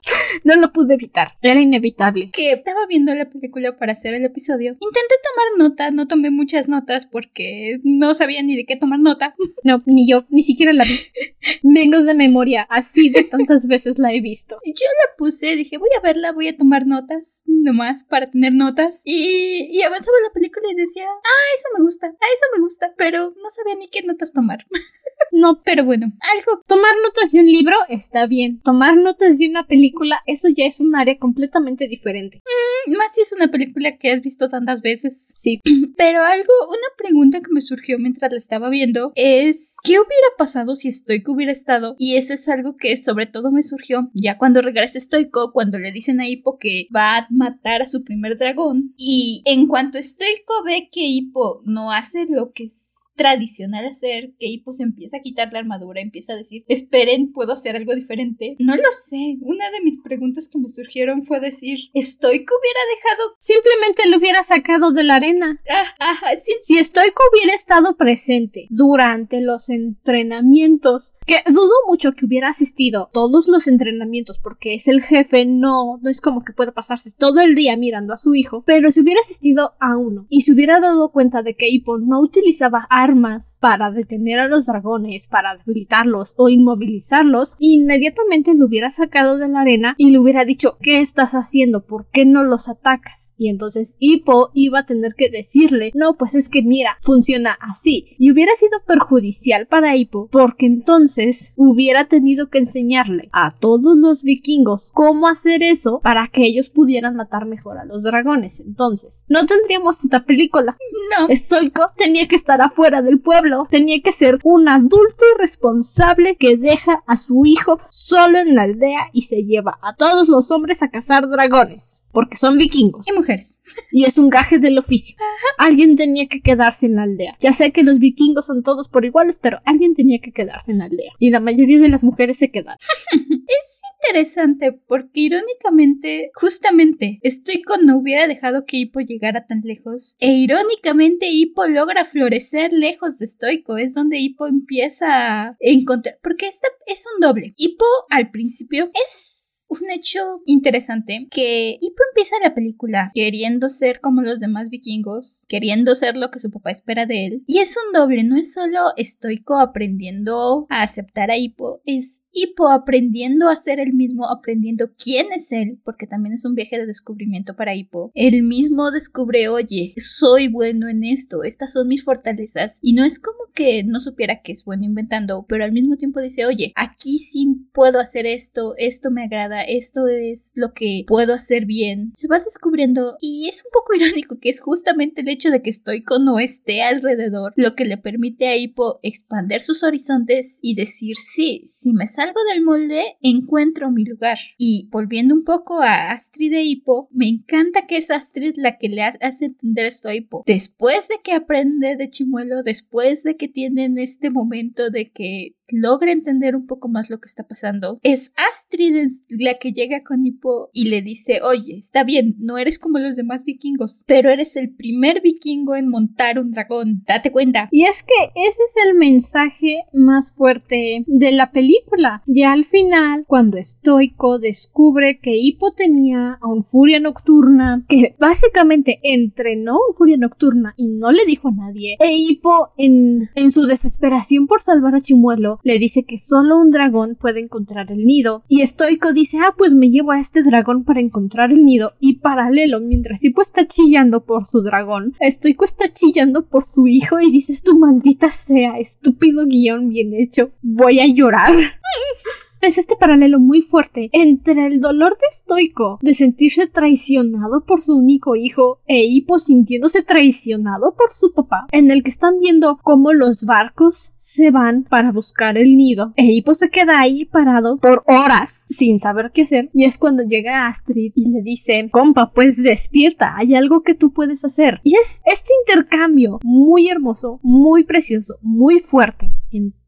no lo pude evitar, era inevitable. Que estaba viendo la película para hacer el episodio. Intenté tomar nota, no tomé muchas notas porque no sabía ni de qué tomar nota. No, ni yo, ni siquiera la vi. Vengo de memoria, así de tantas veces la he visto. Yo la puse, dije, voy a verla, voy a tomar notas, nomás para tener notas. Y, y avanzaba la película y decía, ah, eso me gusta, ah, eso me gusta, pero no sabía ni qué notas tomar. No, pero bueno, algo. Tomar notas de un libro está bien. Tomar notas de una película, eso ya es un área completamente diferente. Mm, más si es una película que has visto tantas veces. Sí. Pero algo, una pregunta que me surgió mientras la estaba viendo es, ¿qué hubiera pasado si Stoico hubiera estado? Y eso es algo que sobre todo me surgió ya cuando regresa Stoico, cuando le dicen a Hippo que va a matar a su primer dragón. Y en cuanto Stoico ve que Hippo no hace lo que tradicional hacer que Hippo se empieza a quitar la armadura, empieza a decir, esperen, puedo hacer algo diferente. No lo sé. Una de mis preguntas que me surgieron fue decir, ¿Stoico hubiera dejado? Simplemente lo hubiera sacado de la arena. Ah, sí. Si Stoico hubiera estado presente durante los entrenamientos, que dudo mucho que hubiera asistido todos los entrenamientos porque es el jefe, no, no es como que pueda pasarse todo el día mirando a su hijo, pero si hubiera asistido a uno y se hubiera dado cuenta de que Hippo no utilizaba armas para detener a los dragones, para debilitarlos o inmovilizarlos, inmediatamente lo hubiera sacado de la arena y le hubiera dicho ¿qué estás haciendo? ¿Por qué no los atacas? Y entonces Hippo iba a tener que decirle no, pues es que mira, funciona así. Y hubiera sido perjudicial para Hippo porque entonces hubiera tenido que enseñarle a todos los vikingos cómo hacer eso para que ellos pudieran matar mejor a los dragones. Entonces, no tendríamos esta película. No. Stoico tenía que estar afuera fuera del pueblo. Tenía que ser un adulto irresponsable que deja a su hijo solo en la aldea y se lleva a todos los hombres a cazar dragones. Porque son vikingos. Y mujeres. Y es un gaje del oficio. Alguien tenía que quedarse en la aldea. Ya sé que los vikingos son todos por iguales, pero alguien tenía que quedarse en la aldea. Y la mayoría de las mujeres se quedaron. es interesante porque irónicamente, justamente, Stoico no hubiera dejado que Hippo llegara tan lejos. E irónicamente, Hippo logra florecer lejos de Stoico. Es donde Hippo empieza a encontrar. Porque esta es un doble. Hippo al principio es un hecho interesante que Hippo empieza la película queriendo ser como los demás vikingos, queriendo ser lo que su papá espera de él. Y es un doble, no es solo estoico aprendiendo a aceptar a Hippo, es Hippo aprendiendo a ser el mismo, aprendiendo quién es él, porque también es un viaje de descubrimiento para Hippo. Él mismo descubre, oye, soy bueno en esto, estas son mis fortalezas. Y no es como que no supiera que es bueno inventando, pero al mismo tiempo dice, oye, aquí sí puedo hacer esto, esto me agrada, esto es lo que puedo hacer bien. Se va descubriendo y es un poco irónico que es justamente el hecho de que Stoico no esté alrededor lo que le permite a Hippo expander sus horizontes y decir, sí, si me salgo del molde, encuentro mi lugar. Y volviendo un poco a Astrid de Hippo, me encanta que es Astrid la que le hace entender esto a Hippo. Después de que aprende de Chimuelo, después de que tienen este momento de que logra entender un poco más lo que está pasando, es Astrid la que llega con Hippo y le dice, oye, está bien, no eres como los demás vikingos, pero eres el primer vikingo en montar un dragón, date cuenta. Y es que ese es el mensaje más fuerte de la película. Ya al final, cuando Stoico descubre que Hippo tenía a un furia nocturna, que básicamente entrenó un furia nocturna y no le dijo a nadie, e Hippo en, en su desesperación por salvar a Chimuelo, le dice que solo un dragón puede encontrar el nido. Y Stoico dice, ah, pues me llevo a este dragón para encontrar el nido. Y paralelo, mientras Hippo está chillando por su dragón, Stoico está chillando por su hijo y dices, tu maldita sea, estúpido guion bien hecho, voy a llorar. es este paralelo muy fuerte entre el dolor de Stoico de sentirse traicionado por su único hijo e Hippo sintiéndose traicionado por su papá, en el que están viendo cómo los barcos se van para buscar el nido. E Hippo se queda ahí parado por horas sin saber qué hacer. Y es cuando llega Astrid y le dice, compa, pues despierta, hay algo que tú puedes hacer. Y es este intercambio muy hermoso, muy precioso, muy fuerte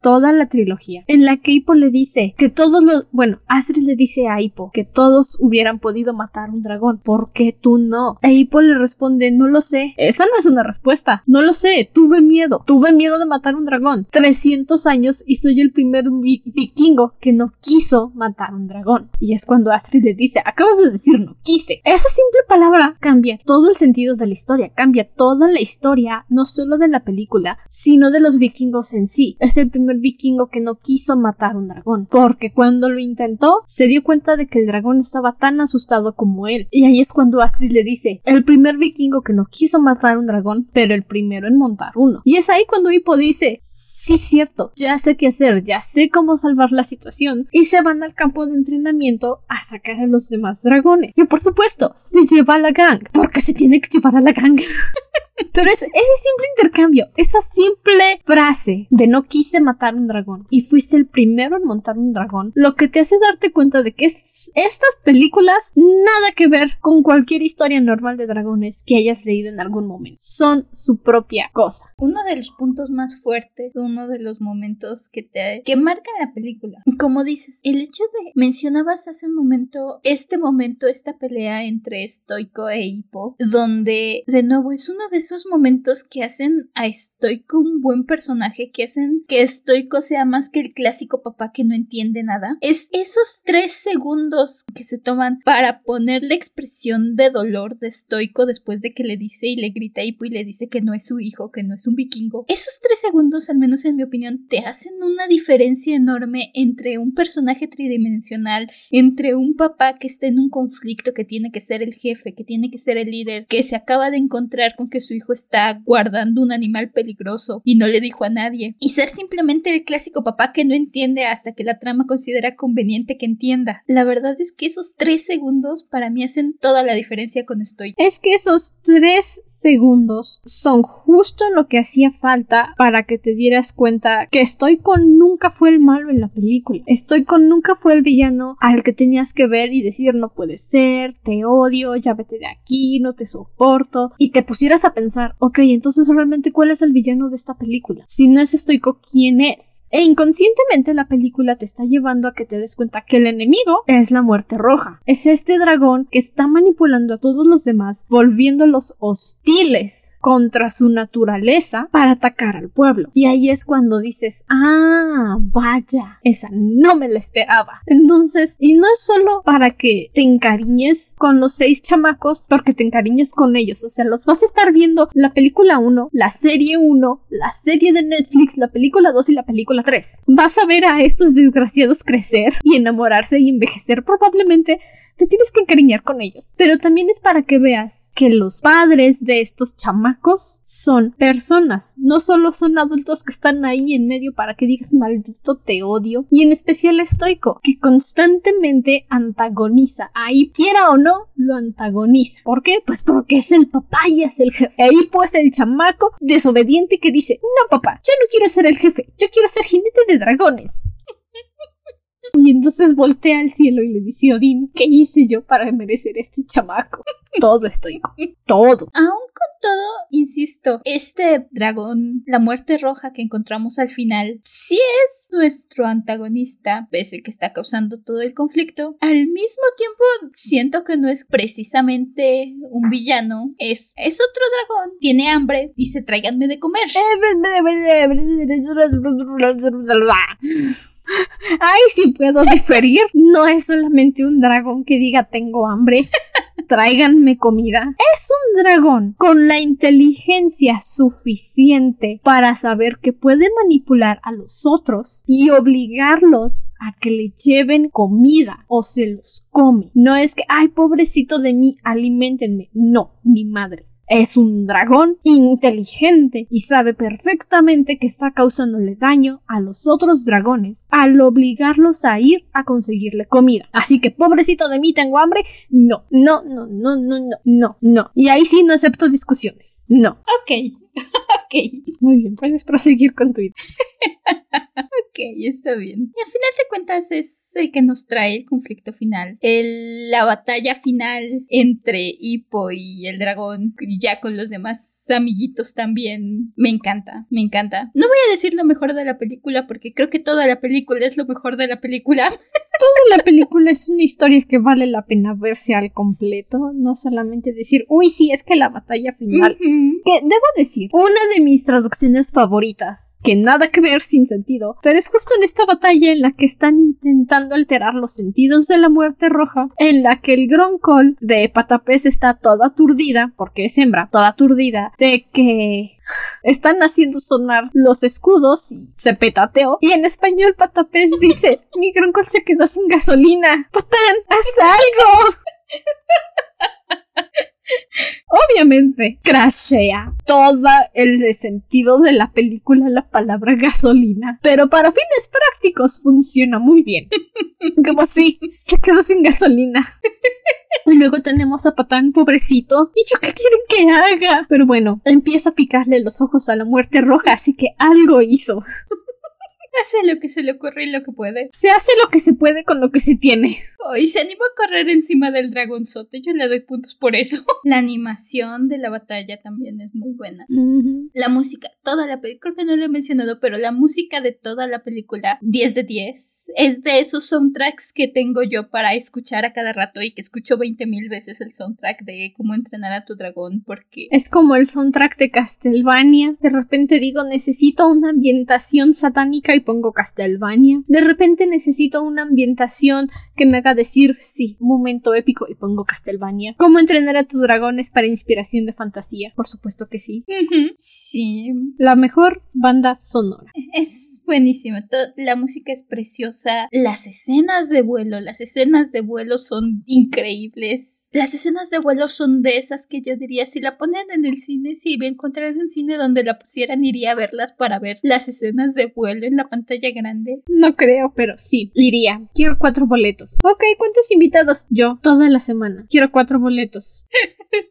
toda la trilogía, en la que Hippo le dice que todos los, bueno, Astrid le dice a Hippo que todos hubieran podido matar un dragón, ¿por qué tú no? E Hippo le responde, no lo sé, esa no es una respuesta, no lo sé, tuve miedo, tuve miedo de matar un dragón, 300 años y soy el primer vikingo que no quiso matar un dragón. Y es cuando Astrid le dice, acabas de decir no quise. Esa simple palabra cambia todo el sentido de la historia, cambia toda la historia, no solo de la película, sino de los vikingos en sí. Es el primer vikingo que no quiso matar un dragón, porque cuando lo intentó se dio cuenta de que el dragón estaba tan asustado como él. Y ahí es cuando Astrid le dice, el primer vikingo que no quiso matar un dragón, pero el primero en montar uno. Y es ahí cuando Hippo dice, sí cierto, ya sé qué hacer, ya sé cómo salvar la situación. Y se van al campo de entrenamiento a sacar a los demás dragones. Y por supuesto, se lleva a la gang, porque se tiene que llevar a la gang. Pero es ese simple intercambio, esa simple frase de no quise matar un dragón y fuiste el primero en montar un dragón, lo que te hace darte cuenta de que estas películas nada que ver con cualquier historia normal de dragones que hayas leído en algún momento. Son su propia cosa. Uno de los puntos más fuertes, uno de los momentos que te que marcan la película. Como dices, el hecho de mencionabas hace un momento este momento, esta pelea entre Stoico e Hippo, donde de nuevo es uno de esos momentos que hacen a Stoico un buen personaje, que hacen que Stoico sea más que el clásico papá que no entiende nada. Es esos tres segundos que se toman para poner la expresión de dolor de Stoico después de que le dice y le grita a y le dice que no es su hijo, que no es un vikingo. Esos tres segundos, al menos en mi opinión, te hacen una diferencia enorme entre un personaje tridimensional, entre un papá que está en un conflicto, que tiene que ser el jefe, que tiene que ser el líder, que se acaba de encontrar con que su hijo está guardando un animal peligroso y no le dijo a nadie. Y ser simplemente el clásico papá que no entiende hasta que la trama considera conveniente que entienda. La verdad es que esos tres segundos para mí hacen toda la diferencia con Estoy. Es que esos tres segundos son justo lo que hacía falta para que te dieras cuenta que Estoy con nunca fue el malo en la película. Estoy con nunca fue el villano al que tenías que ver y decir no puede ser, te odio, ya vete de aquí, no te soporto. Y te pusieras a pensar, ok, entonces realmente cuál es el villano de esta película. Si no es Estoico, ¿quién es? E inconscientemente la película te está llevando a que te des cuenta que el enemigo es la muerte roja. Es este dragón que está manipulando a todos los demás, volviéndolos hostiles contra su naturaleza para atacar al pueblo. Y ahí es cuando dices, ah, vaya, esa no me la esperaba. Entonces, y no es solo para que te encariñes con los seis chamacos, porque te encariñes con ellos, o sea, los vas a estar viendo la película 1, la serie 1, la serie de Netflix, la película 2 y la película 3. Vas a ver a estos desgraciados crecer y enamorarse y envejecer probablemente te tienes que encariñar con ellos. Pero también es para que veas que los padres de estos chamacos son personas, no solo son adultos que están ahí en medio para que digas maldito te odio, y en especial estoico, que constantemente antagoniza, ahí quiera o no, lo antagoniza. ¿Por qué? Pues porque es el papá y es el jefe. Ahí pues el chamaco desobediente que dice, no papá, yo no quiero ser el jefe, yo quiero ser jinete de dragones. Y entonces voltea al cielo y le dice a Odín, ¿qué hice yo para merecer este chamaco? Todo estoy todo. Aún con todo, insisto, este dragón, la muerte roja que encontramos al final, sí es nuestro antagonista, pese que está causando todo el conflicto. Al mismo tiempo, siento que no es precisamente un villano, es, es otro dragón, tiene hambre, dice tráiganme de comer. Ay, si puedo diferir. No es solamente un dragón que diga tengo hambre. Tráiganme comida. Es un dragón con la inteligencia suficiente para saber que puede manipular a los otros y obligarlos a que le lleven comida o se los come. No es que, ay, pobrecito de mí, alimentenme. No, ni madres. Es un dragón inteligente y sabe perfectamente que está causándole daño a los otros dragones al obligarlos a ir a conseguirle comida. Así que pobrecito de mí, tengo hambre. No, no, no, no, no, no, no, no. Y ahí sí no acepto discusiones. No. Ok. ok. Muy bien, puedes proseguir con tu idea. ok, está bien. Y al final de cuentas es el que nos trae el conflicto final. El, la batalla final entre Hippo y el dragón, y ya con los demás amiguitos también. Me encanta, me encanta. No voy a decir lo mejor de la película porque creo que toda la película es lo mejor de la película. toda la película es una historia que vale la pena verse al completo, no solamente decir, uy, sí, es que la batalla final. Que debo decir, una de mis traducciones favoritas, que nada que ver sin sentido, pero es justo en esta batalla en la que están intentando alterar los sentidos de la muerte roja, en la que el Gronkol de Patapés está toda aturdida, porque es hembra, toda aturdida, de que están haciendo sonar los escudos y se petateó. Y en español Patapés dice, mi Gronkol se quedó sin gasolina. Patán, haz algo. Obviamente, crashea todo el sentido de la película la palabra gasolina, pero para fines prácticos funciona muy bien. Como si se quedó sin gasolina. Y luego tenemos a Patán, pobrecito. ¿Y yo qué quieren que haga? Pero bueno, empieza a picarle los ojos a la muerte roja, así que algo hizo. Hace lo que se le ocurre y lo que puede. Se hace lo que se puede con lo que se tiene. Oh, y se animó a correr encima del dragonzote. Yo le doy puntos por eso. La animación de la batalla también es muy buena. La música, toda la película, creo que no lo he mencionado, pero la música de toda la película, 10 de 10. Es de esos soundtracks que tengo yo para escuchar a cada rato y que escucho 20 mil veces el soundtrack de cómo entrenar a tu dragón porque... Es como el soundtrack de Castlevania. De repente digo, necesito una ambientación satánica y pongo Castlevania. De repente necesito una ambientación que me haga decir sí, momento épico y pongo Castlevania. ¿Cómo entrenar a tus dragones para inspiración de fantasía? Por supuesto que sí. Sí. La mejor banda sonora. Es buenísimo. La música es preciosa. Las escenas de vuelo, las escenas de vuelo son increíbles Las escenas de vuelo son de esas que yo diría, si la ponen en el cine, si encontrar un cine donde la pusieran, iría a verlas para ver las escenas de vuelo en la pantalla grande. No creo, pero sí, iría. Quiero cuatro boletos. Ok, ¿cuántos invitados? Yo, toda la semana. Quiero cuatro boletos.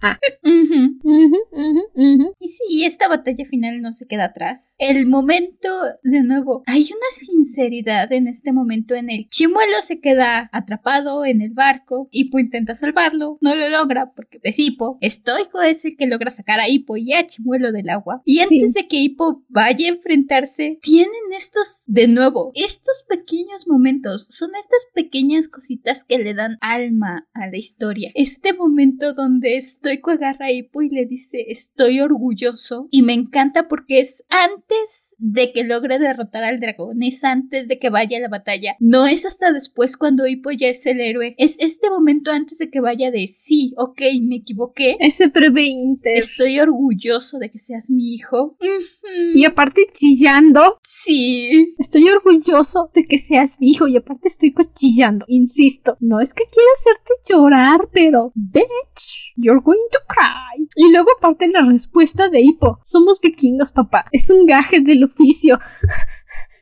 Ah. Y sí, esta batalla final no se queda atrás. El momento, de nuevo, hay una sinceridad en este momento en el Chimuelo se queda atrapado en el barco. Hippo intenta salvarlo, no lo logra porque es Hippo. Estoico es el que logra sacar a Hippo y a Chimuelo del agua. Y antes de que Hippo vaya a enfrentarse, tienen estos, de nuevo, estos pequeños momentos. Son estas pequeñas cositas que le dan alma a la historia. Este momento donde Stoico agarra a Hippo y le dice estoy orgulloso y me encanta porque es antes de que logre derrotar al dragón, es antes de que vaya a la batalla, no es hasta después cuando Hippo ya es el héroe, es este momento antes de que vaya de sí, ok, me equivoqué. Ese preveinte. Estoy orgulloso de que seas mi hijo. Y aparte chillando. Sí. Estoy orgulloso de que seas mi hijo y aparte estoy chillando. Insisto, no es que quiera hacerte llorar, pero bitch, you're going to cry. Y luego aparte la respuesta de Hippo. Somos vikingos, papá. Es un gaje del oficio.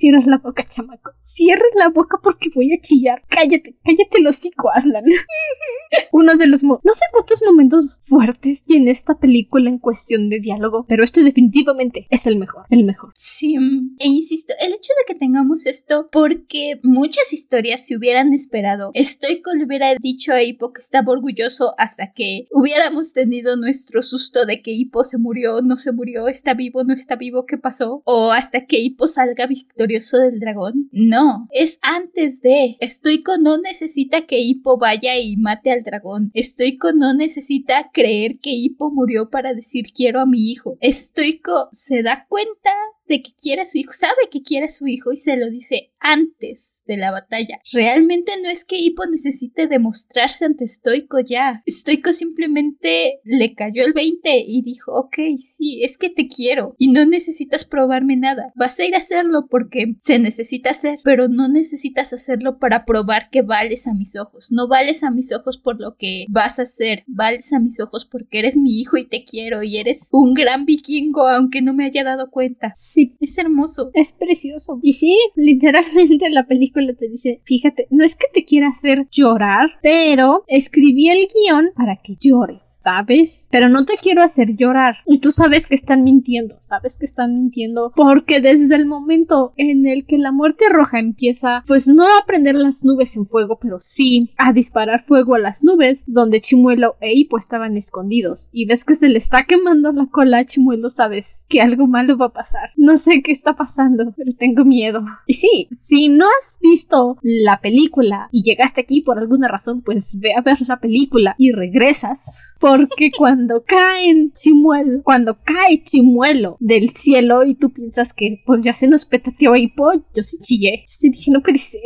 Cierras la boca, chamaco. Cierres la boca porque voy a chillar. Cállate, cállate los hocico, Aslan. Uno de los... no sé cuántos momentos fuertes tiene esta película en cuestión de diálogo, pero este definitivamente es el mejor, el mejor. Sí, e insisto, el hecho de que tengamos esto porque muchas historias se hubieran esperado. Estoy con hubiera dicho a Hippo que estaba orgulloso hasta que hubiéramos tenido nuestro susto de que Hippo se murió, no se murió, está vivo, no está vivo, ¿qué pasó? O hasta que Hippo salga victorioso del dragón. No, es antes de. Estoico no necesita que Hippo vaya y mate al dragón. Estoico no necesita creer que Hippo murió para decir quiero a mi hijo. Estoico se da cuenta de que quiere a su hijo, sabe que quiere a su hijo y se lo dice antes de la batalla. Realmente no es que Hippo necesite demostrarse ante Stoico ya. Stoico simplemente le cayó el 20 y dijo, ok, sí, es que te quiero y no necesitas probarme nada. Vas a ir a hacerlo porque se necesita hacer, pero no necesitas hacerlo para probar que vales a mis ojos. No vales a mis ojos por lo que vas a hacer, vales a mis ojos porque eres mi hijo y te quiero y eres un gran vikingo aunque no me haya dado cuenta. Sí, es hermoso, es precioso. Y sí, literalmente la película te dice, fíjate, no es que te quiera hacer llorar, pero escribí el guion para que llores, ¿sabes? Pero no te quiero hacer llorar. Y tú sabes que están mintiendo, sabes que están mintiendo, porque desde el momento en el que la muerte roja empieza, pues no a prender las nubes en fuego, pero sí a disparar fuego a las nubes, donde Chimuelo e Hippo estaban escondidos. Y ves que se le está quemando la cola a Chimuelo, sabes que algo malo va a pasar. No sé qué está pasando, pero tengo miedo. Y sí, si no has visto la película y llegaste aquí por alguna razón, pues ve a ver la película y regresas. Porque cuando caen chimuelo, cuando cae chimuelo del cielo y tú piensas que pues ya se nos petateó ahí, pues yo sí chillé. Yo dije, no puede ser.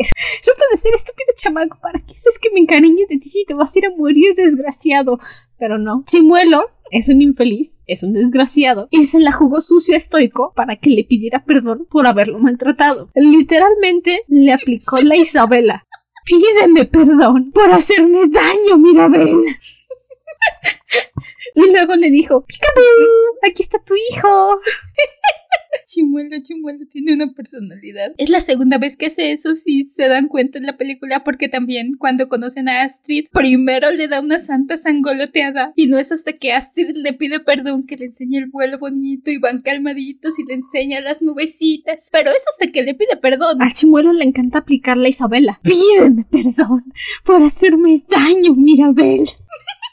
No puede ser, estúpido chamaco. ¿Para qué es que me encariñe de ti si te vas a ir a morir desgraciado? Pero no. Chimuelo es un infeliz, es un desgraciado, y se la jugó sucio a Estoico para que le pidiera perdón por haberlo maltratado. Literalmente le aplicó la Isabela. Pídeme perdón por hacerme daño, Mirabel. Y luego le dijo, Aquí está tu hijo. Chimuelo, Chimuelo tiene una personalidad. Es la segunda vez que hace eso, si se dan cuenta en la película, porque también cuando conocen a Astrid, primero le da una santa sangoloteada. Y no es hasta que Astrid le pide perdón que le enseña el vuelo bonito y van calmaditos y le enseña las nubecitas. Pero es hasta que le pide perdón. A Chimuelo le encanta aplicar la Isabela. Pídeme perdón por hacerme daño, Mirabel.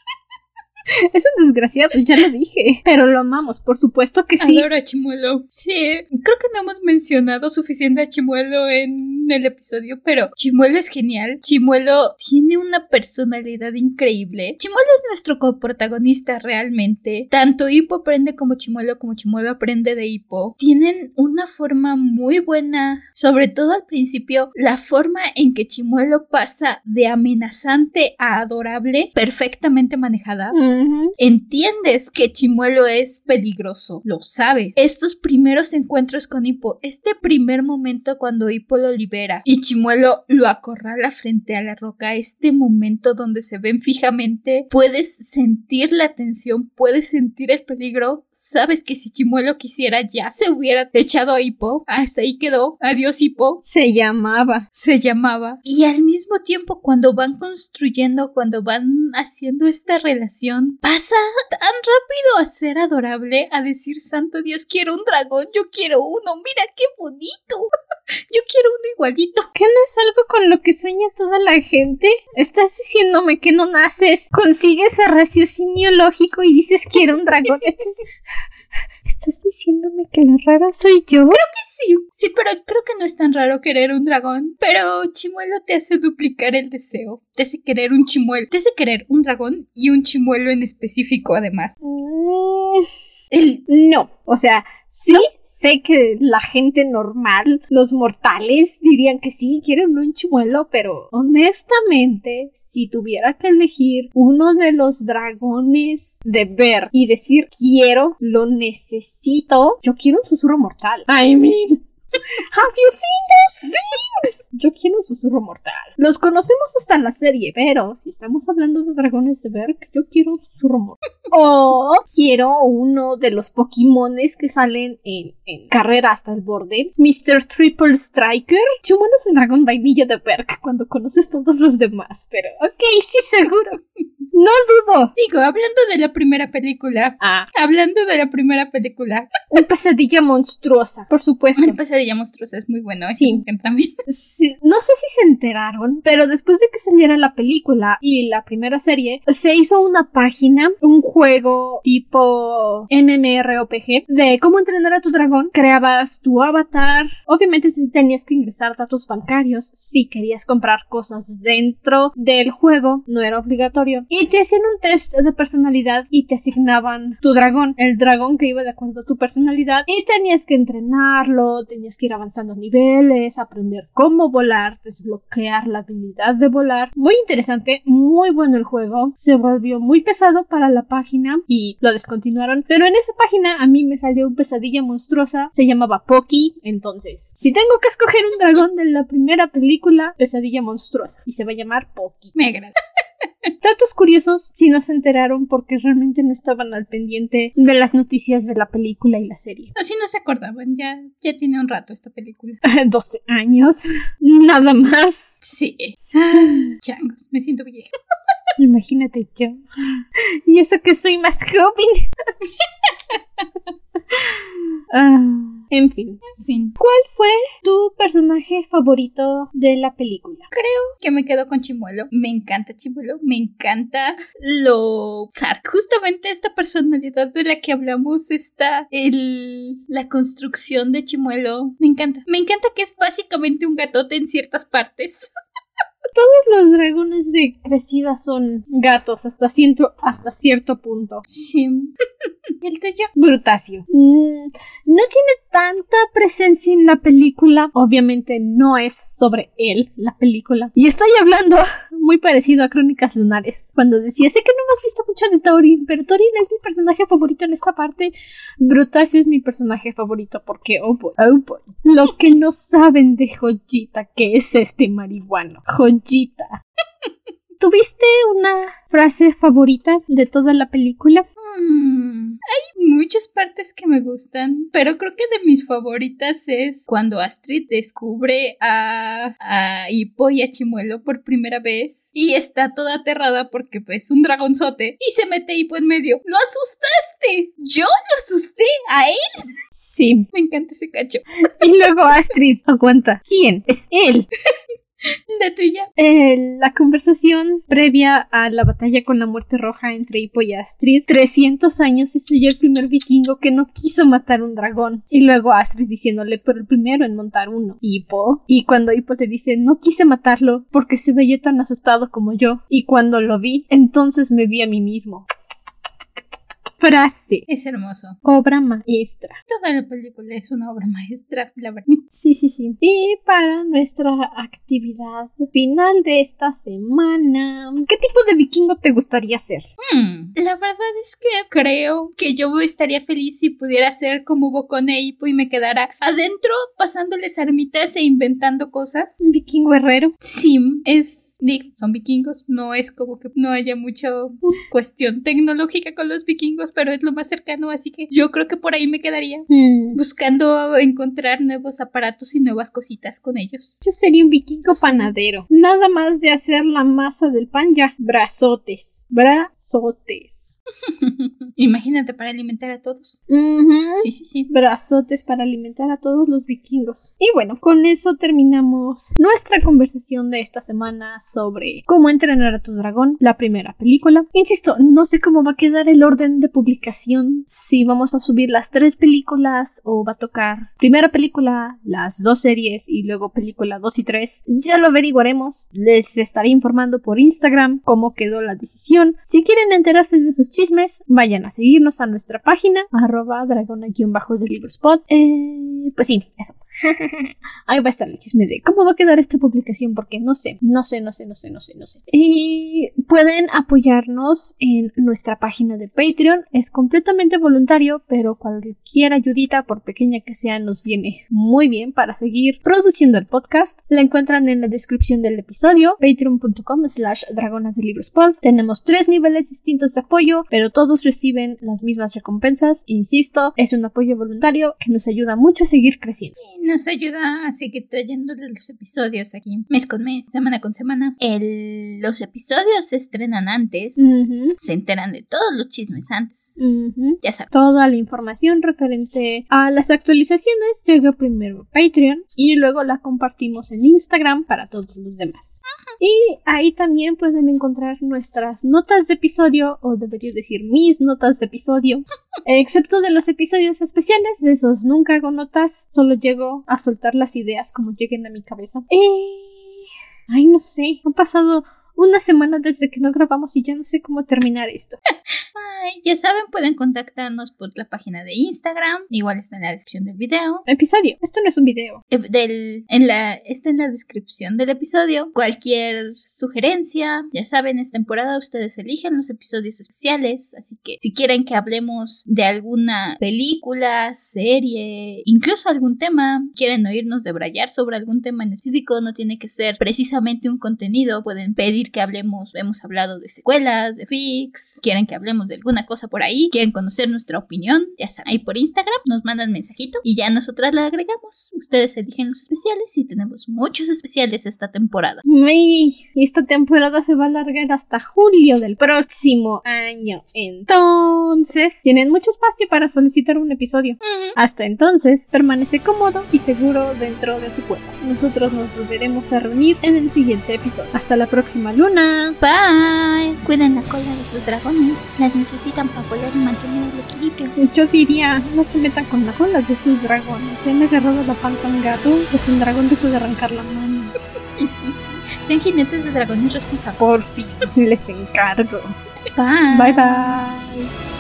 Es un desgraciado, ya lo dije. Pero lo amamos, por supuesto que sí. Adoro a Chimuelo. Sí, creo que no hemos mencionado suficiente a Chimuelo en el episodio, pero Chimuelo es genial. Chimuelo tiene una personalidad increíble. Chimuelo es nuestro coprotagonista realmente. Tanto Hippo aprende como Chimuelo, como Chimuelo aprende de Hippo. Tienen una forma muy buena, sobre todo al principio, la forma en que Chimuelo pasa de amenazante a adorable, perfectamente manejada. Mm Entiendes que Chimuelo es peligroso, lo sabe. Estos primeros encuentros con Hippo, este primer momento cuando Hippo lo libera y Chimuelo lo acorrala frente a la roca, este momento donde se ven fijamente, puedes sentir la tensión, puedes sentir el peligro. Sabes que si Chimuelo quisiera ya se hubiera echado a Hippo. Hasta ahí quedó. Adiós Hippo. Se llamaba. Se llamaba. Y al mismo tiempo cuando van construyendo, cuando van haciendo esta relación, pasa tan rápido a ser adorable, a decir, santo Dios, quiero un dragón, yo quiero uno, mira qué bonito. Yo quiero uno igualito. ¿Qué no es algo con lo que sueña toda la gente? Estás diciéndome que no naces, consigues el raciocinio lógico y dices quiero un dragón. ¿Estás diciéndome que la rara soy yo? Creo que sí. Sí, pero creo que no es tan raro querer un dragón. Pero Chimuelo te hace duplicar el deseo. Te hace querer un chimuelo. Te hace querer un dragón y un chimuelo en específico, además. Mm, el, no. O sea, sí, sé que la gente normal, los mortales, dirían que sí, quieren un chimuelo, pero honestamente, si tuviera que elegir uno de los dragones de ver y decir quiero, lo necesito, yo quiero un susurro mortal. I mean. Have you seen those things? Yo quiero un susurro mortal. Los conocemos hasta en la serie, pero si estamos hablando de dragones de Berk, yo quiero un susurro mortal. O quiero uno de los Pokémones que salen en, en Carrera hasta el borde. Mr. Triple Striker. Es el dragón vainilla de Berk cuando conoces todos los demás, pero ok, sí, seguro. No dudo. Digo, hablando de la primera película. Ah. Hablando de la primera película. Una pesadilla monstruosa, por supuesto. Una pesadilla monstruosa es muy bueno. Sí. También. Sí, No sé si se enteraron, pero después de que saliera la película y la primera serie, se hizo una página, un juego tipo MMORPG de cómo entrenar a tu dragón. Creabas tu avatar. Obviamente tenías que ingresar datos bancarios si querías comprar cosas dentro del juego. No era obligatorio. Y te hacían un test de personalidad y te asignaban tu dragón, el dragón que iba de acuerdo a tu personalidad. Y tenías que entrenarlo, tenías que ir avanzando niveles, aprender cómo volar, desbloquear la habilidad de volar. Muy interesante, muy bueno el juego. Se volvió muy pesado para la página y lo descontinuaron. Pero en esa página a mí me salió un pesadilla monstruosa. Se llamaba Poki. Entonces, si tengo que escoger un dragón de la primera película, pesadilla monstruosa. Y se va a llamar Poki. Me agrada. Datos curiosos si no se enteraron porque realmente no estaban al pendiente de las noticias de la película y la serie. O si no se acordaban, ya, ya tiene un rato esta película. 12 años, nada más. Sí. Changos, me siento vieja. Imagínate yo. Y eso que soy más joven. Ah, en fin. En fin. ¿Cuál fue tu personaje favorito de la película? Creo que me quedo con Chimuelo. Me encanta Chimuelo. Me encanta lo... Justamente esta personalidad de la que hablamos está el... la construcción de Chimuelo. Me encanta. Me encanta que es básicamente un gatote en ciertas partes. Todos los dragones de crecida son gatos hasta cierto, hasta cierto punto. Sí. ¿Y el tuyo? Brutasio. Mm, no tiene tanta presencia en la película. Obviamente no es sobre él la película. Y estoy hablando muy parecido a Crónicas Lunares. Cuando decía, sé que no hemos visto mucho de Thorin, pero Thorin es mi personaje favorito en esta parte. Brutasio es mi personaje favorito porque, oh boy, oh boy. Lo que no saben de Joyita que es este marihuano. ¿Tuviste una frase favorita de toda la película? Mm, hay muchas partes que me gustan, pero creo que de mis favoritas es cuando Astrid descubre a, a Hippo y a Chimuelo por primera vez y está toda aterrada porque pues un dragonzote y se mete Hippo en medio. ¡Lo asustaste! ¡Yo lo asusté! ¿A él? Sí. Me encanta ese cacho. Y luego Astrid aguanta. ¿Quién? Es él. La tuya. Eh, la conversación previa a la batalla con la muerte roja entre Hippo y Astrid. 300 años y soy el primer vikingo que no quiso matar un dragón. Y luego Astrid diciéndole, pero el primero en montar uno. Hippo. Y cuando Hippo te dice, no quise matarlo porque se veía tan asustado como yo. Y cuando lo vi, entonces me vi a mí mismo. Frase. Es hermoso. Obra maestra. Toda la película es una obra maestra, la verdad. Sí, sí, sí. Y para nuestra actividad final de esta semana, ¿qué tipo de vikingo te gustaría ser? Hmm, la verdad es que creo que yo estaría feliz si pudiera ser como Boconeipo y me quedara adentro pasándoles armitas e inventando cosas. ¿Un vikingo herrero? Sí, es Digo, son vikingos, no es como que no haya mucha cuestión tecnológica con los vikingos, pero es lo más cercano, así que yo creo que por ahí me quedaría Hmm. buscando encontrar nuevos aparatos y nuevas cositas con ellos. Yo sería un vikingo panadero. Nada más de hacer la masa del pan ya. Brazotes. Brazotes. Imagínate para alimentar a todos. Sí, sí, sí. brazotes para alimentar a todos los vikingos. Y bueno, con eso terminamos nuestra conversación de esta semana sobre cómo entrenar a tu dragón, la primera película. Insisto, no sé cómo va a quedar el orden de publicación, si vamos a subir las tres películas o va a tocar primera película, las dos series y luego película 2 y 3. Ya lo averiguaremos, les estaré informando por Instagram cómo quedó la decisión. Si quieren enterarse de sus chismes, vayan a seguirnos a nuestra página, arroba librospot. Eh, pues sí, eso. Ahí va a estar el chisme de cómo va a quedar esta publicación, porque no sé, no sé, no sé, no sé, no sé, no sé. Y pueden apoyarnos en nuestra página de Patreon. Es completamente voluntario, pero cualquier ayudita, por pequeña que sea, nos viene muy bien para seguir produciendo el podcast. La encuentran en la descripción del episodio, patreon.com slash dragonas de librospod. Tenemos tres niveles distintos de apoyo, pero todos reciben las mismas recompensas. Insisto, es un apoyo voluntario que nos ayuda mucho a seguir creciendo. Nos ayuda a seguir trayéndoles los episodios aquí, mes con mes, semana con semana. El, los episodios se estrenan antes, se enteran de todos los chismes antes. Ya saben. Toda la información referente a las actualizaciones llega primero a Patreon y luego la compartimos en Instagram para todos los demás. Y ahí también pueden encontrar nuestras notas de episodio, o debería decir mis notas de episodio, excepto de los episodios especiales, de esos nunca hago notas, solo llego a soltar las ideas como lleguen a mi cabeza. Y... Ay, no sé, han pasado una semana desde que no grabamos y ya no sé cómo terminar esto. Ya saben, pueden contactarnos por la página de Instagram, igual está en la descripción del video. Episodio, esto no es un video. Eh, Del, en la, está en la descripción del episodio. Cualquier sugerencia, ya saben, es temporada, ustedes eligen los episodios especiales. Así que si quieren que hablemos de alguna película, serie, incluso algún tema, quieren oírnos debrayar sobre algún tema en específico, no tiene que ser precisamente un contenido. Pueden pedir que hablemos, hemos hablado de secuelas, de fix, quieren que hablemos de alguna cosa por ahí, quieren conocer nuestra opinión, ya saben, ahí por Instagram nos mandan mensajito y ya nosotras la agregamos. Ustedes eligen los especiales y tenemos muchos especiales esta temporada. Ay, esta temporada se va a alargar hasta julio del próximo año. Entonces, tienen mucho espacio para solicitar un episodio. Hasta entonces, permanece cómodo y seguro dentro de tu cuerpo. Nosotros nos volveremos a reunir en el siguiente episodio. Hasta la próxima luna. Bye. Cuiden la cola de sus dragones. Las necesitan para poder mantener el equilibrio. Yo diría, no se metan con la cola de sus dragones. Se han agarrado la panza a un gato, pues el dragón te puede arrancar la mano. Sean jinetes de dragones responsables. Por fin, les encargo. Bye. Bye bye.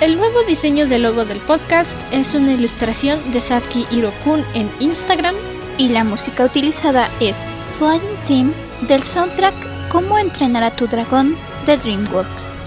El nuevo diseño del logo del podcast es una ilustración de Satki Hirokun en Instagram. Y la música utilizada es Flying Theme del soundtrack Cómo entrenar a tu dragón de DreamWorks.